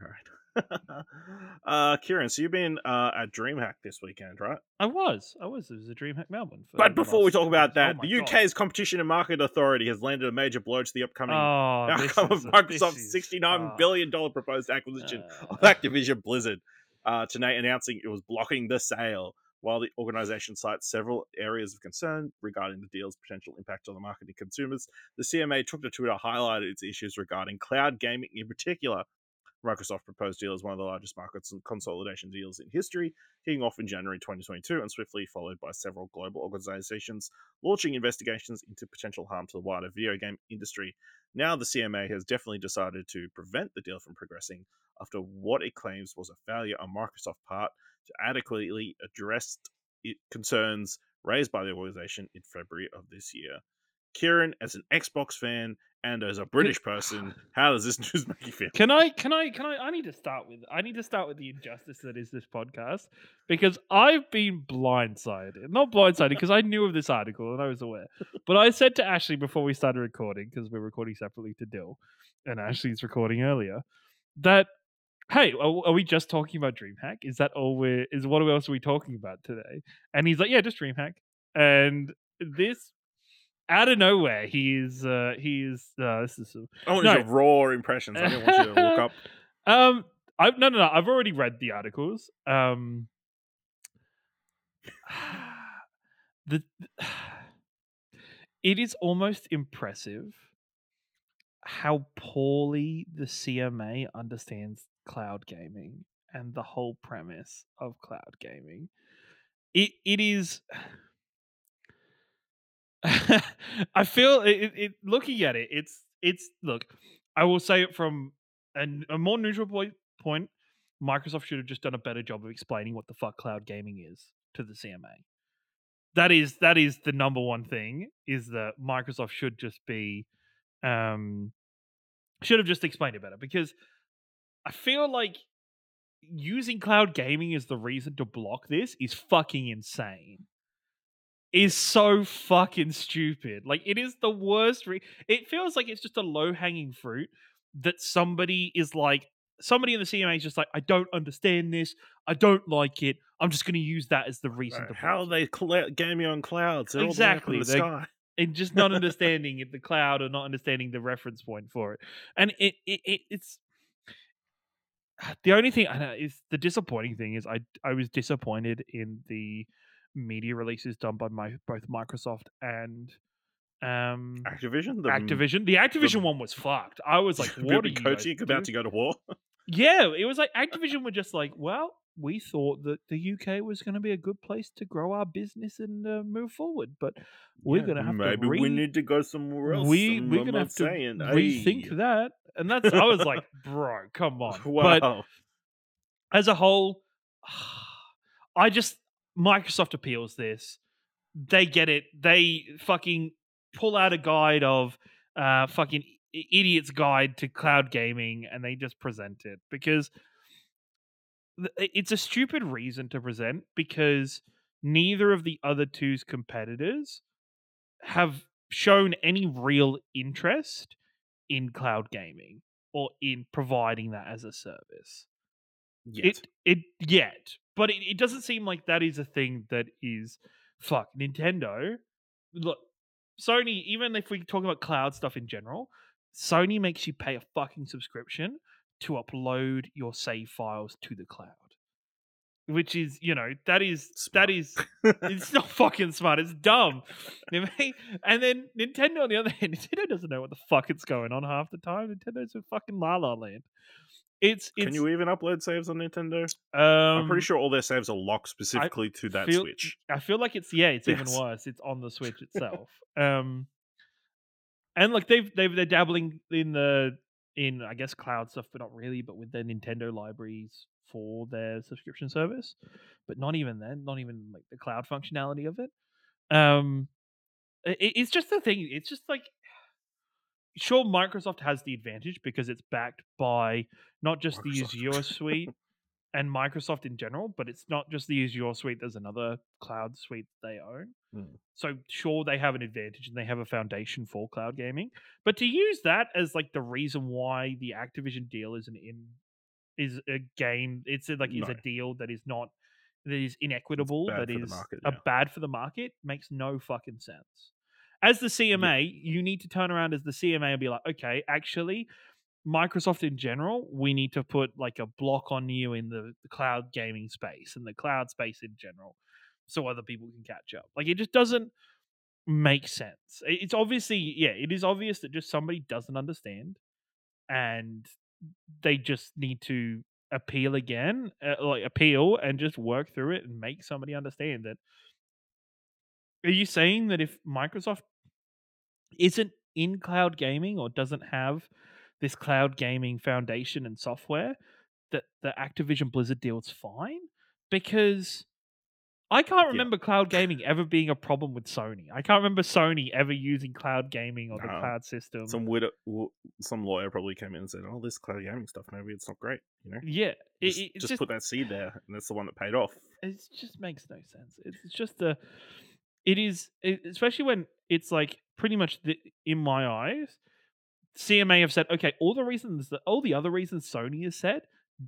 All right. uh, Ciaran, so you've been uh, at DreamHack this weekend, right? I was I was it was a DreamHack Melbourne But before we talk about. Oh that, the my God. UK's Competition and Market Authority has landed a major blow to the upcoming oh, outcome of Microsoft's sixty-nine ah, billion dollar proposed acquisition of uh, Activision Blizzard, uh, tonight announcing it was blocking the sale. While the organization cites several areas of concern regarding the deal's potential impact on the market and consumers, the CMA took to Twitter highlighted its issues regarding cloud gaming in particular. Microsoft proposed deal is one of the largest markets and consolidation deals in history, kicking off in January 2022 and swiftly followed by several global organizations launching investigations into potential harm to the wider video game industry. Now, the CMA has definitely decided to prevent the deal from progressing after what it claims was a failure on Microsoft's part to adequately address concerns raised by the organization in February of this year. Ciaran, as an Xbox fan and as a British person, how does this news make you feel? Can I? Can I? Can I? I need to start with. I need to start with the injustice that is this podcast because I've been blindsided. Not blindsided because I knew of this article and I was aware. But I said to Ashley before we started recording because we're recording separately to Dill, and Ashley's recording earlier, that hey, are, are we just talking about DreamHack? Is that all we're? Is what else are we talking about today? And he's like, yeah, just DreamHack. And this. Out of nowhere, he is. Uh, he is. Uh, this is some I want No. your raw impressions. I don't want you to look up. Um, I've no, no, no. I've already read the articles. Um, the it is almost impressive how poorly the CMA understands cloud gaming and the whole premise of cloud gaming. It it is. I feel it, it. Looking at it, it's it's look. I will say it from a more neutral point. Point. Microsoft should have just done a better job of explaining what the fuck cloud gaming is to the CMA. that is that is the number one thing is that Microsoft should just be um should have just explained it better because I feel like using cloud gaming as the reason to block this is fucking insane. Is so fucking stupid. Like it is the worst. Re- it feels like it's just a low hanging fruit that somebody is like somebody in the CMA is just like I don't understand this. I don't like it. I'm just going to use that as the reason to how are they cl- gaming on clouds? They're all the way up Exactly, in the and just not understanding the cloud or not understanding the reference point for it. And it, it, it it's the only thing I know is the disappointing thing is I I was disappointed in the media releases done by my both Microsoft and um Activision. The, Activision. The Activision one was fucked. I was like, what are you guys about to go to war? Yeah, it was like Activision were just like, well, we thought that the UK was going to be a good place to grow our business and uh, move forward, but we're Yeah, going to have maybe to re- we need to go somewhere else. we we're gonna have to saying, rethink hey. that, and that's I was like, bro, come on. Wow. But as a whole, I just Microsoft appeals this. They get it. They fucking pull out a guide of uh fucking idiot's guide to cloud gaming and they just present it because it's a stupid reason to present because neither of the other two's competitors have shown any real interest in cloud gaming or in providing that as a service Yet. it it yet but it, it doesn't seem like that is a thing that is fuck nintendo look sony even if we talk about cloud stuff in general sony makes you pay a fucking subscription to upload your save files to the cloud which is you know that is Smart. that is it's not fucking smart. It's dumb. And then Nintendo on the other hand, Nintendo doesn't know what the fuck it's going on half the time. Nintendo's a fucking la la land. It's it's Can you even upload saves on Nintendo? um, I'm pretty sure all their saves are locked specifically to that feel- Switch. I feel like it's yeah, it's even worse. It's on the Switch itself. um, and like they've they've they're dabbling in the in I guess cloud stuff, but not really. But with their Nintendo libraries for their subscription service, but not even then, not even like the cloud functionality of it. Um, it, it's just the thing. It's just like sure, Microsoft has the advantage because it's backed by not just the Microsoft. Azure suite and Microsoft in general, but it's not just the Azure suite. There's another cloud suite they own. Hmm. So sure, they have an advantage and they have a foundation for cloud gaming. But to use that as like the reason why the Activision deal isn't in is a game. It's a, like is a deal that is not that is inequitable. that is the is market, a bad for the market. Makes no fucking sense. As the CMA, you need to turn around as the CMA and be like, okay, actually, Microsoft in general, we need to put like a block on you in the, the cloud gaming space and the cloud space in general, so other people can catch up. Like it just doesn't make sense. It's obviously, yeah, it is obvious that just somebody doesn't understand, and they just need to appeal again, uh, like appeal and just work through it and make somebody understand that. Are you saying that if Microsoft isn't in cloud gaming or doesn't have this cloud gaming foundation and software that the Activision Blizzard deal's fine because I can't Yeah. remember cloud gaming ever being a problem with Sony. I can't remember Sony ever using cloud gaming or the cloud system. Some widow, w- some lawyer probably came in and said, "Oh, this cloud gaming stuff, maybe it's not great." You know, yeah, just, it, just just put that seed there, and that's the one that paid off. it just makes no sense. It's, it's just a, it is especially when it's like pretty much the, in my eyes, CMA have said, okay, all the reasons that all the other reasons Sony has said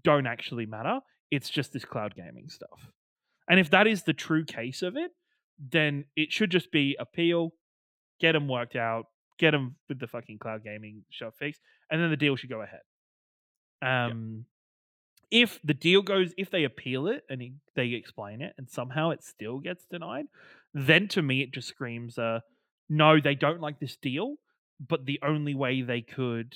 don't actually matter. It's just this cloud gaming stuff. And if that is the true case of it, then it should just be appeal, get them worked out, get them with the fucking cloud gaming stuff fixed, and then the deal should go ahead. Um, if the deal goes, if they appeal it and they explain it, and somehow it still gets denied, then to me it just screams, uh, no, they don't like this deal, but the only way they could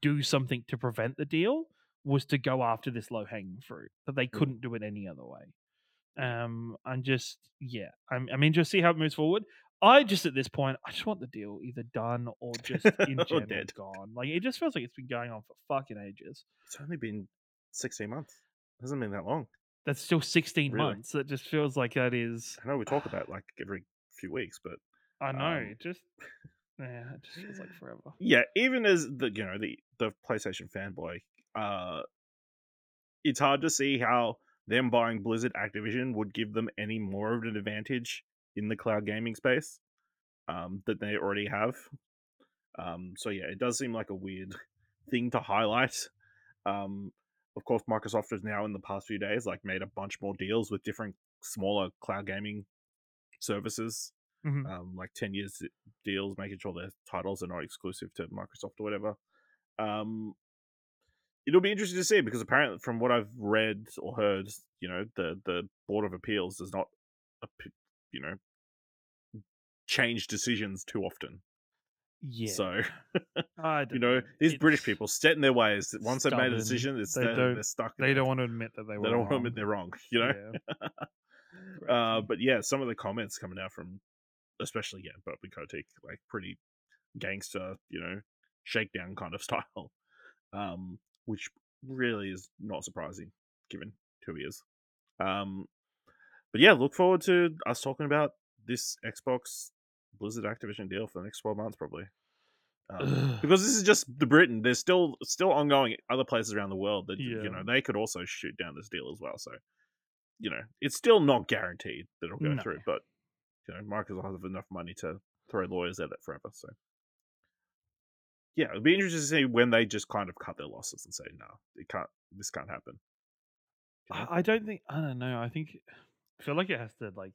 do something to prevent the deal was to go after this low hanging fruit, that they couldn't do it any other way. Um, I'm just, yeah, I'm, I'm interested to see how it moves forward. I just at this point, I just want the deal either done or just in general dead. gone. Like it just feels like it's been going on for fucking ages. It's only been sixteen months. It hasn't been that long. That's still 16 Really? months. That just feels like that is. I know we talk about like every few weeks, but I know. Um, just. Yeah, it just feels like forever. yeah, even as the you know the the PlayStation fanboy, uh, it's hard to see how them buying Blizzard Activision would give them any more of an advantage in the cloud gaming space um, that they already have. Um, so yeah, it does seem like a weird thing to highlight. Um, of course, Microsoft has now in the past few days like made a bunch more deals with different smaller cloud gaming services, Mhm. um, like ten years deals, making sure their titles are not exclusive to Microsoft or whatever. Um, it'll be interesting to see because apparently, from what I've read or heard, you know, the the Board of Appeals does not, you know, change decisions too often. Yeah. So you know, these British people set in their ways. that Once they've made a decision, it's They they're stuck. They don't want to admit that they were They don't want to admit they're wrong. You know. Yeah. Uh, but yeah, some of the comments coming out from, especially yeah, Bobby Kotick, like pretty gangster, you know, shakedown kind of style, um, which really is not surprising given who he is. Um, but yeah, look forward to us talking about this Xbox Blizzard Activision deal for the next twelve months, probably. Um, because this is just the Britain. There's still still ongoing other places around the world that Yeah. you know they could also shoot down this deal as well. So, you know, it's still not guaranteed that it'll go No. through, but you know, Microsoft have enough money to throw lawyers at it forever. So, yeah, it'd be interesting to see when they just kind of cut their losses and say, "No, it can't. This can't happen." You know? I I don't think. I don't know. I think. I feel like it has to like.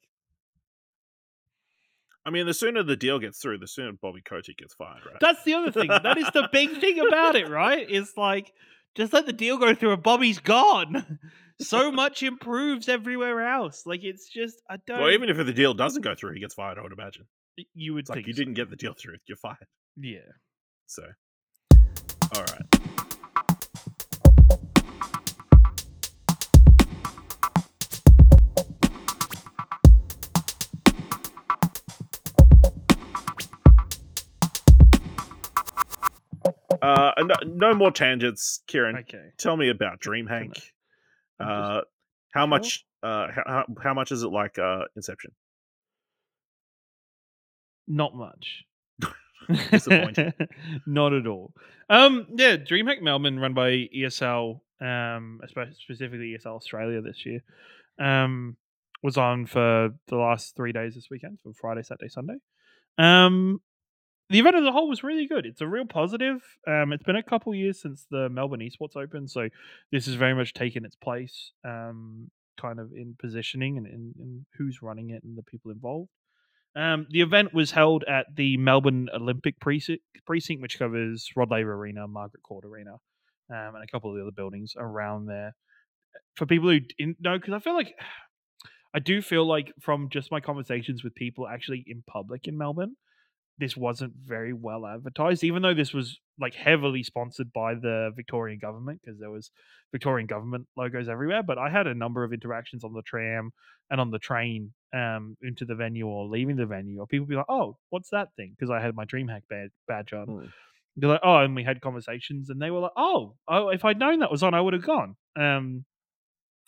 I mean, the sooner the deal gets through, the sooner Bobby Kotick gets fired, right? That's the other thing. That is the big thing about it, right? It's like just let the deal go through, and Bobby's gone. so much improves everywhere else. Like it's just I don't. well, even if the deal doesn't go through, he gets fired. I would imagine. you would It's like think you so. didn't get the deal through, you're fired. Yeah. So, all right. Uh, no, no more tangents, Ciaran. Okay. Tell me about DreamHack. Uh, how Sure. much? Uh, how, how how much is it like uh Inception? Not much. Disappointing. Not at all. Um, yeah, DreamHack Melbourne, run by ESL, um, specifically ESL Australia this year, um, was on for the last three days this weekend, from Friday, Saturday, Sunday. Um, the event as a whole was really good. It's a real positive. Um, it's been a couple years since the Melbourne Esports Open, so this has very much taken its place, um, kind of in positioning and in, in who's running it and the people involved. Um, the event was held at the Melbourne Olympic precinct, precinct which covers Rod Laver Arena, Margaret Court Arena, um, and a couple of the other buildings around there. For people who didn't know, because I feel like I do feel like from just my conversations with people actually in public in Melbourne, this wasn't very well advertised, even though this was like heavily sponsored by the Victorian government because there was Victorian government logos everywhere. But I had a number of interactions on the tram and on the train um, into the venue or leaving the venue, or people be like, "Oh, what's that thing?" Because I had my DreamHack badge, badge on. Mm. They're like, "Oh," and we had conversations, and they were like, "Oh, oh, if I'd known that was on, I would have gone." Um,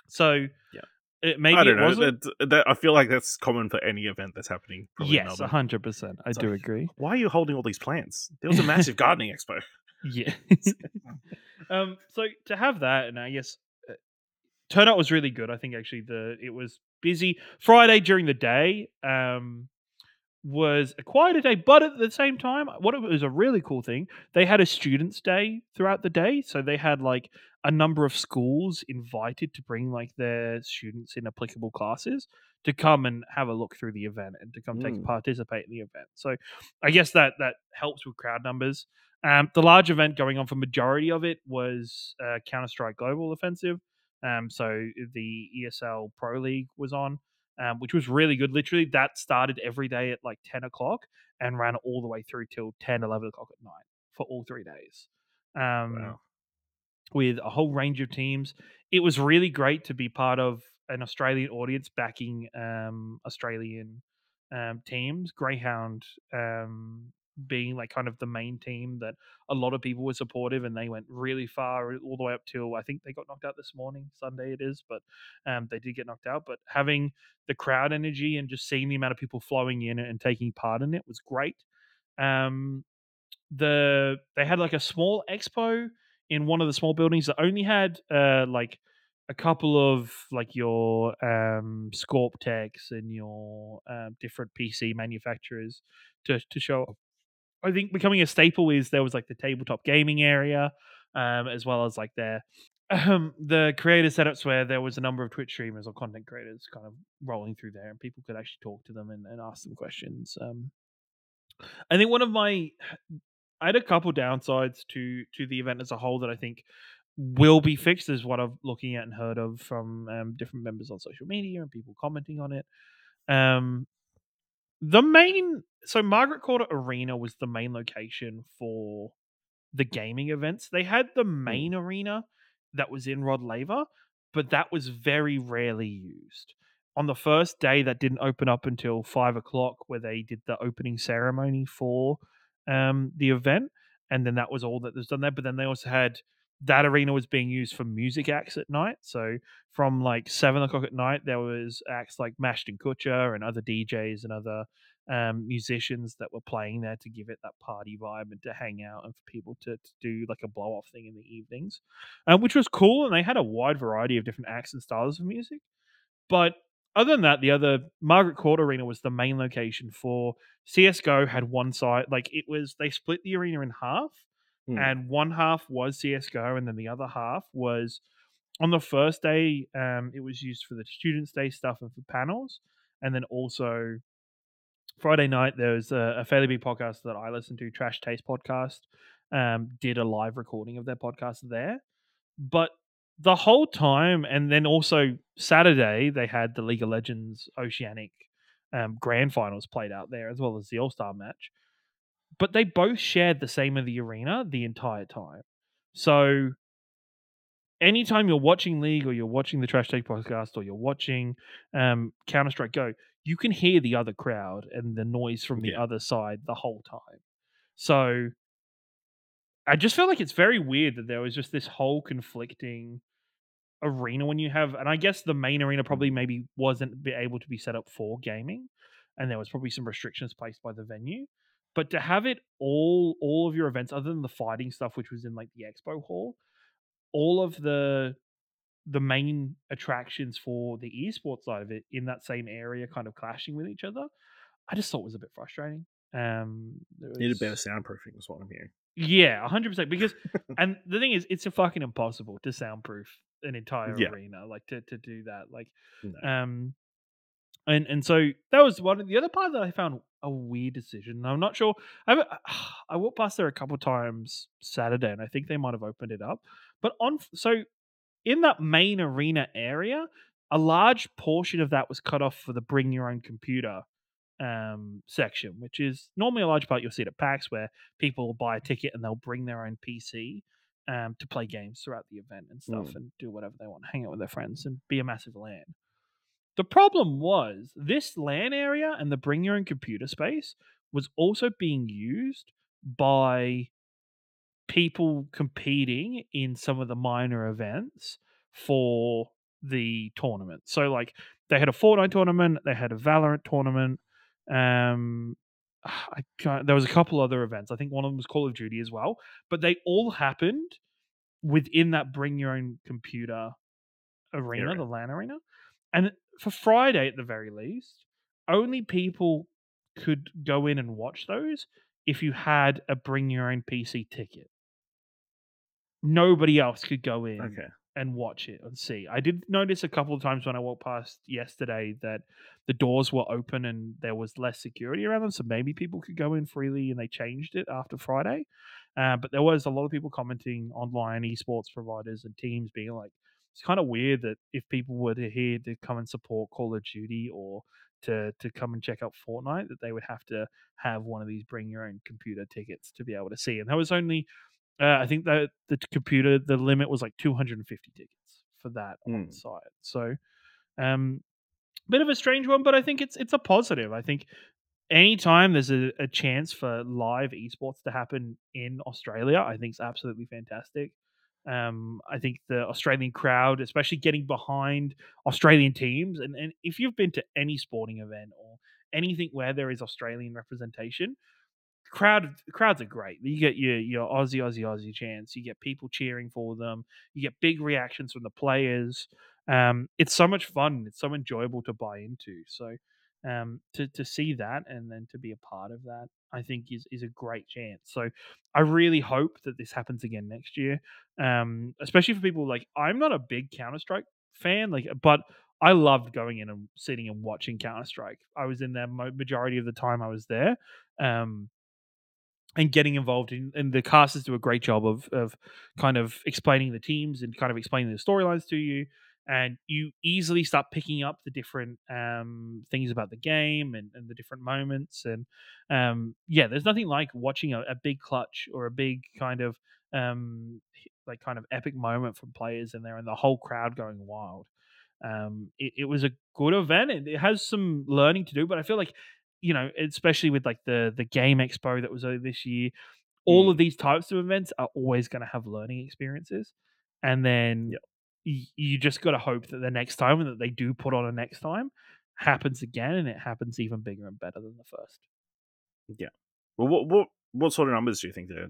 so Yeah. It, maybe I don't it know. wasn't. That, that, I feel like that's common for any event that's happening. Yes, hundred percent. I It's do like, agree. Why are you holding all these plants? There was a massive gardening expo. Yeah. um. So to have that, and I guess uh, turnout was really good. I think actually the it was busy Friday during the day. Um, was a quieter day, but at the same time, what it was a really cool thing. They had a students' day throughout the day, so they had like a number of schools invited to bring like their students in applicable classes to come and have a look through the event and to come take Mm. participate in the event. So I guess that that helps with crowd numbers. Um, the large event going on for majority of it was uh, Counter Strike Global Offensive. Um, so the ESL Pro League was on, um, which was really good. Literally, that started every day at like 10 o'clock and ran all the way through till 10, 11 o'clock at night for all three days. Um, Wow. With a whole range of teams. It was really great to be part of an Australian audience backing um, Australian um, teams. Grayhound um, being like kind of the main team that a lot of people were supportive and they went really far all the way up till I think they got knocked out this morning, Sunday it is, but um, they did get knocked out. But having the crowd energy and just seeing the amount of people flowing in and taking part in it was great. Um, the they had like a small expo in one of the small buildings that only had uh like a couple of like your um Scorp techs and your um, different PC manufacturers to to show up. I think becoming a staple is there was like the tabletop gaming area, um, as well as like their um, the creator setups where there was a number of Twitch streamers or content creators kind of rolling through there, and people could actually talk to them and, and ask them questions. Um, I think one of my I had a couple downsides to to the event as a whole that I think will be fixed is what I'm looking at and heard of from um, different members on social media and people commenting on it. Um, the main so Margaret Court Arena was the main location for the gaming events. They had the main arena that was in Rod Laver, but that was very rarely used. On the first day, that didn't open up until five o'clock, where they did the opening ceremony for um, the event, and then that was all that was done there. But then they also had that arena was being used for music acts at night. So from like seven o'clock at night, there was acts like Mashton Kutcher and other DJs and other um, musicians that were playing there to give it that party vibe and to hang out and for people to, to do like a blow off thing in the evenings, um, which was cool. And they had a wide variety of different acts and styles of music. But other than that, the other Margaret Court Arena was the main location for CS:GO. Had one side like it was they split the arena in half, Hmm. and one half was CS:GO, and then the other half was on the first day. Um, it was used for the Students' Day stuff and for panels, and then also Friday night there was a, a fairly big podcast that I listened to, Trash Taste Podcast, um, did a live recording of their podcast there, but the whole time, and then also Saturday they had the League of Legends Oceanic um, Grand Finals played out there as well as the All Star match but they both shared the same of the arena the entire time. So anytime you're watching League or you're watching the Trash Taste podcast or you're watching um, Counter Strike Go, you can hear the other crowd and the noise from the Yeah. other side the whole time. So I just feel like it's very weird that there was just this whole conflicting arena when you have, and I guess the main arena probably maybe wasn't able to be set up for gaming, and there was probably some restrictions placed by the venue. But to have it all, all of your events, other than the fighting stuff, which was in like the expo hall, all of the the main attractions for the esports side of it in that same area, kind of clashing with each other, I just thought was a bit frustrating. Um, there Needed was- better soundproofing, is what I'm hearing. yeah, hundred percent. Because, and the thing is, it's a fucking impossible to soundproof an entire Yeah. arena, like to to do that. Like, No. um, and and so that was one. of The other part that I found a weird decision. and I'm not sure. I I walked past there a couple times Saturday, and I think they might have opened it up. But on so in that main arena area, a large portion of that was cut off for the bring your own computer um, section, which is normally a large part you'll see it at PAX where people will buy a ticket and they'll bring their own PC um, to play games throughout the event and stuff Mm. and do whatever they want, hang out with their friends and be a massive LAN. The problem was this LAN area and the bring your own computer space was also being used by people competing in some of the minor events for the tournament. So like they had a Fortnite tournament, they had a Valorant tournament. Um, I can't, there was a couple other events. I think one of them was Call of Duty as well, but they all happened within that bring your own computer arena, Area. the LAN arena. And for Friday at the very least, only people could go in and watch those if you had a bring your own PC ticket. Nobody else could go in Okay. And watch it and see. I did notice a couple of times when I walked past yesterday that the doors were open and there was less security around them, so maybe people could go in freely and they changed it after Friday. Uh, but there was a lot of people commenting online, esports providers and teams being like, it's kind of weird that if people were to here to come and support Call of Duty or to to come and check out Fortnite, that they would have to have one of these bring your own computer tickets to be able to see. And there was only uh, I think that the computer, the limit was like 250 tickets for that on Mm. site. So, um, bit of a strange one, but I think it's it's a positive. I think anytime there's a, a chance for live esports to happen in Australia, I think it's absolutely fantastic. Um, I think the Australian crowd, especially getting behind Australian teams, and, and if you've been to any sporting event or anything where there is Australian representation, crowd crowds are great. You get your your Aussie Aussie Aussie chants. You get people cheering for them. You get big reactions from the players. Um, it's so much fun. It's so enjoyable to buy into. So um, to to see that and then to be a part of that, I think is is a great chance. So I really hope that this happens again next year. Um, especially for people like I'm not a big Counter Strike fan, like but I loved going in and sitting and watching Counter Strike. I was in there majority of the time I was there. Um, and getting involved in and the casters do a great job of of kind of explaining the teams and kind of explaining the storylines to you and you easily start picking up the different um, things about the game and, and the different moments and um, yeah there's nothing like watching a, a, big clutch or a big kind of um, like kind of epic moment from players in there and the whole crowd going wild. Um, it, it was a good event it, it has some learning to do but i feel like you know, especially with like the the game expo that was over this year, all Mm. of these types of events are always going to have learning experiences, and then Yep. y- you just got to hope that the next time that they do put on a next time happens again, and it happens even bigger and better than the first. Yeah. Well, what what what sort of numbers do you think there?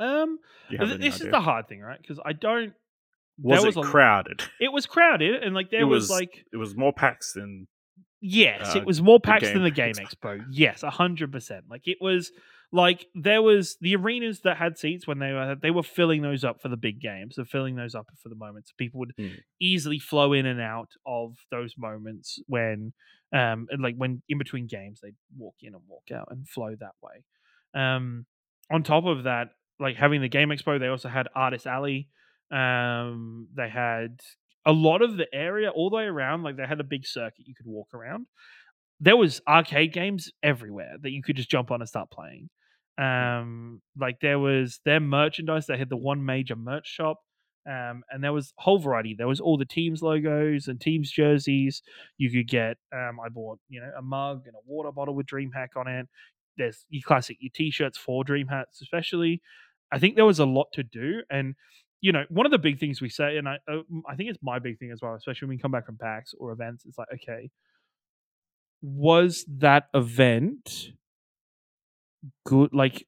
Do Um, th- this idea? is the hard thing, right? Because I don't. was there it was a- crowded? It was crowded, and like there was, was- like It was more PAX than Yes, uh, it was more the than the Game Expo. Yes, hundred percent. Like it was like there was the arenas that had seats when they were they were filling those up for the big games. They're filling those up for the moments. People would Mm. easily flow in and out of those moments when um and like when in between games they'd walk in and walk out and flow that way. Um on top of that, like having the Game Expo, they also had Artist Alley. Um they had a lot of the area all the way around like they had a big circuit you could walk around. There was arcade games everywhere that you could just jump on and start playing. Um like there was their merchandise they had the one major merch shop um and there was a whole variety. There was all the teams logos and teams jerseys. You could get um i bought you know a mug and a water bottle with dreamhack on it. There's your classic your t-shirts for dreamhacks especially. I think there was a lot to do and you know one of the big things we say and i uh, i think it's my big thing as well especially when we come back from PAX or events it's like okay was that event good like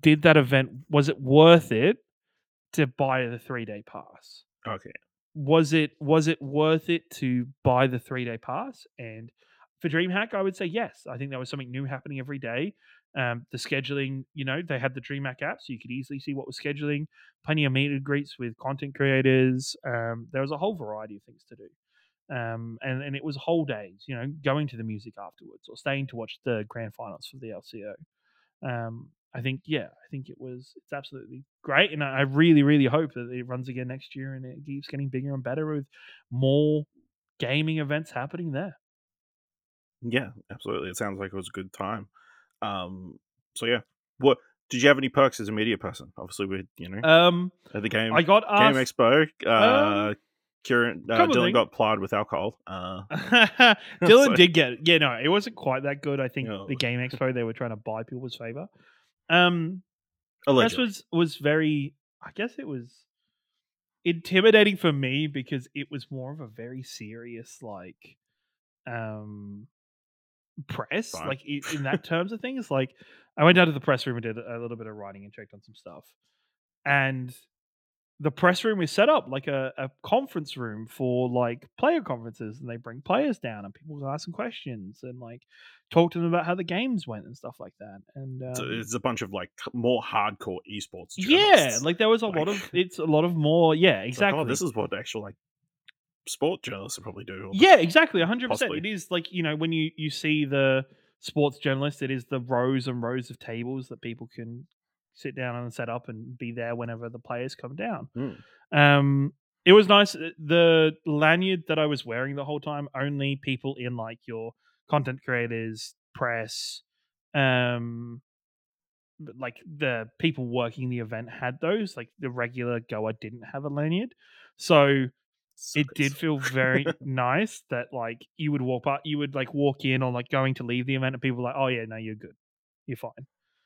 did that event was it worth it to buy the three day pass? Okay. was it was it worth it to buy the three day pass? And for dreamhack i would say yes i think there was something new happening every day um, the scheduling you know they had the dreamhack app so you could easily see what was scheduling plenty of meet and greets with content creators um, there was a whole variety of things to do um, and and it was whole days you know going to the music afterwards or staying to watch the grand finals for the lco um, I think yeah, I think it was it's absolutely great, and I I really really hope that it runs again next year and it keeps getting bigger and better with more gaming events happening there. Yeah, absolutely. It sounds like it was a good time. Um, so yeah, what did you have any perks as a media person? Obviously, we you know Um, at the game I got Game asked. Expo. Uh, um, Ciaran, uh, Dylan got plied with alcohol. Uh, Dylan So- did get yeah no, it wasn't quite that good. I think No. the Game Expo they were trying to buy people's favor. Um, this was was very i guess it was intimidating for me because it was more of a very serious like um press Fine. like in that terms of things like i went down to the press room and did a little bit of writing and checked on some stuff and the press room is set up like a, a conference room for like player conferences and they bring players down and people ask them questions and like talk to them about how the games went and stuff like that and um, So it's a bunch of like more hardcore esports. yeah, like there was a lot of it's a lot of more. Yeah, It's like, exactly. oh, this is what actual like sport journalists would probably do. yeah, exactly. hundred percent. Possibly. It is like you know when you you see the sports journalist, it is the rows and rows of tables that people can sit down and set up and be there whenever the players come down. Mm. Um, it was nice. uh, The lanyard that I was wearing the whole time, only people in like your content creators, press, um, like the people working the event had those. Like the regular goer didn't have a lanyard, so it did feel very nice that like you would walk up, you would like walk in or like going to leave the event, and people were like, "Oh yeah, no, you're good, you're fine."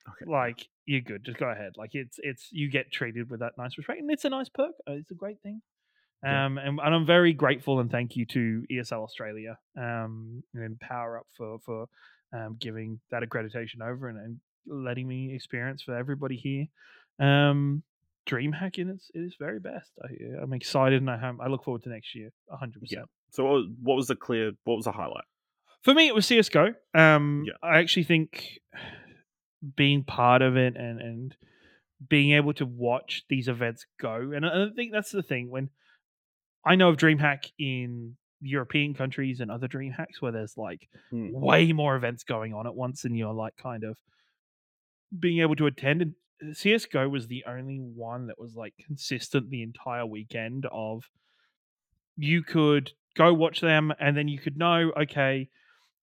Okay. Like you're good, just go ahead. Like it's it's you get treated with that nice respect, and it's a nice perk. uh, It's a great thing. Yeah. Um, and, and I'm very grateful and thank you to ESL Australia um, and Power Up for for um, giving that accreditation over and, and letting me experience for everybody here. Um, DreamHack in its it is very best. I, I'm excited and I have, I look forward to next year. 100. Yeah. percent So what was, what was the clear? What was the highlight? For me, it was CS:GO. Um, Yeah. I actually think being part of it and and being able to watch these events go, and I think that's the thing when I know of DreamHack in European countries and other DreamHacks where there's like Hmm. way more events going on at once, and you're like kind of being able to attend. And uh, CS:GO was the only one that was like consistent the entire weekend. Of you could go watch them, and then you could know, okay,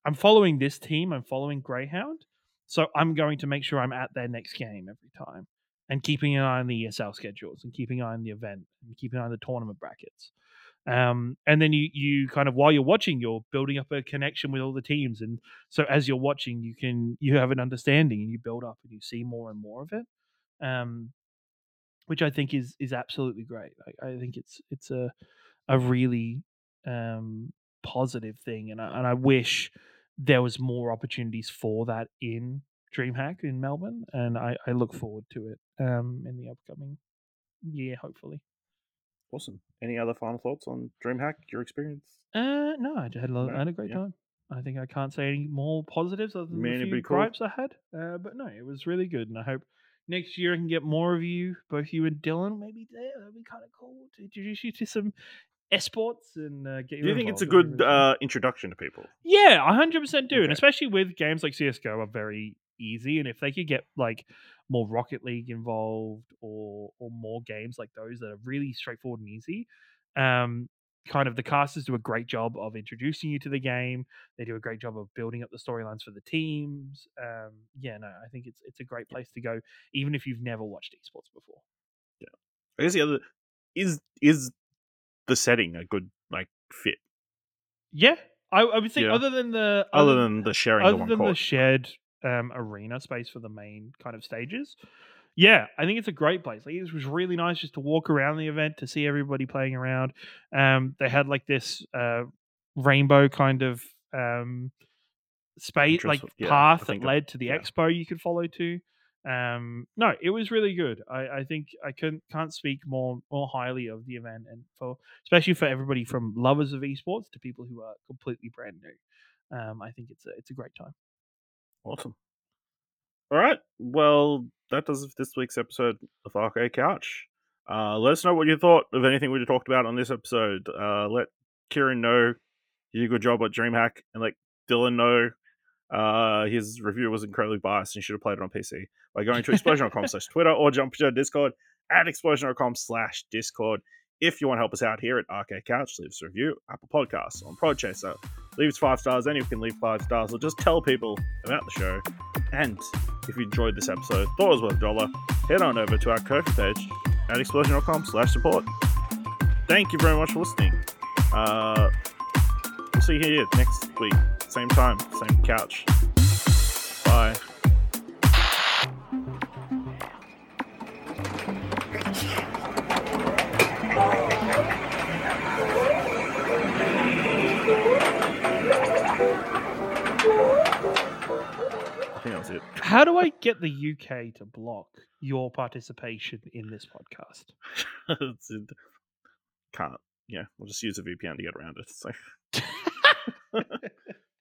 I'm following this team. I'm following Grayhound, so I'm going to make sure I'm at their next game every time, and keeping an eye on the ESL schedules, and keeping an eye on the event, and keeping an eye on the tournament brackets. Um, and then you you kind of while you're watching, you're building up a connection with all the teams, and so as you're watching, you can you have an understanding, and you build up, and you see more and more of it. Um, which I think is is absolutely great. I, I think it's it's a a really um, positive thing, and I, and I wish there was more opportunities for that in DreamHack in Melbourne, and I, I look forward to it um, in the upcoming year, hopefully. Awesome. Any other final thoughts on DreamHack? Your experience? Uh, no, I had a, lo- No, I had a great yeah. time. I think I can't say any more positives other than Man, the few cool. gripes I had. Uh, but no, it was really good, and I hope next year I can get more of you, both you and Dylan, maybe there. That'd be kind of cool to introduce you to some esports and uh, get you. Do you think it's a involved. That'd be good uh, introduction to people? Yeah, I hundred percent do, and especially with games like CS:GO are very easy, and if they could get like more Rocket League involved or or more games like those that are really straightforward and easy, um, kind of the casters do a great job of introducing you to the game. They do a great job of building up the storylines for the teams. Um, yeah, no, I think it's it's a great place to go, even if you've never watched esports before. Yeah, I guess the other is is the setting a good like fit Yeah, I, I would think Yeah. other than the other than the sharing the other one than the shared um, arena space for the main kind of stages. Yeah, I think it's a great place. Like it was really nice just to walk around the event to see everybody playing around. Um, they had like this uh, rainbow kind of um, space, like yeah, path that led to the yeah. expo you could follow to. Um, no, it was really good. I, I think I can can't speak more more highly of the event, and for especially for everybody from lovers of esports to people who are completely brand new. Um, I think it's a it's a great time. Awesome. All right. Well, that does it for this week's episode of Arcade Couch. Uh, let us know what you thought of anything we talked about on this episode. Uh, let Ciaran know you did a good job at DreamHack, and let Dylan know uh, his review was incredibly biased and should have played it on PC by going to explosion.com slash Twitter or jump to Discord at explosion.com slash Discord. If you want to help us out here at Arcade Couch, leave us a review, Apple Podcasts, on Podchaser. Leave us five stars, and you can leave five stars, or just tell people about the show. And if you enjoyed this episode, thought it was worth a dollar, head on over to our Ko-fi page at explosion.com slash support. Thank you very much for listening. Uh, we'll see you here next week. Same time, same couch. Bye. How do I get the UK to block your participation in this podcast? Can't. Yeah, we'll just use a VPN to get around it. So.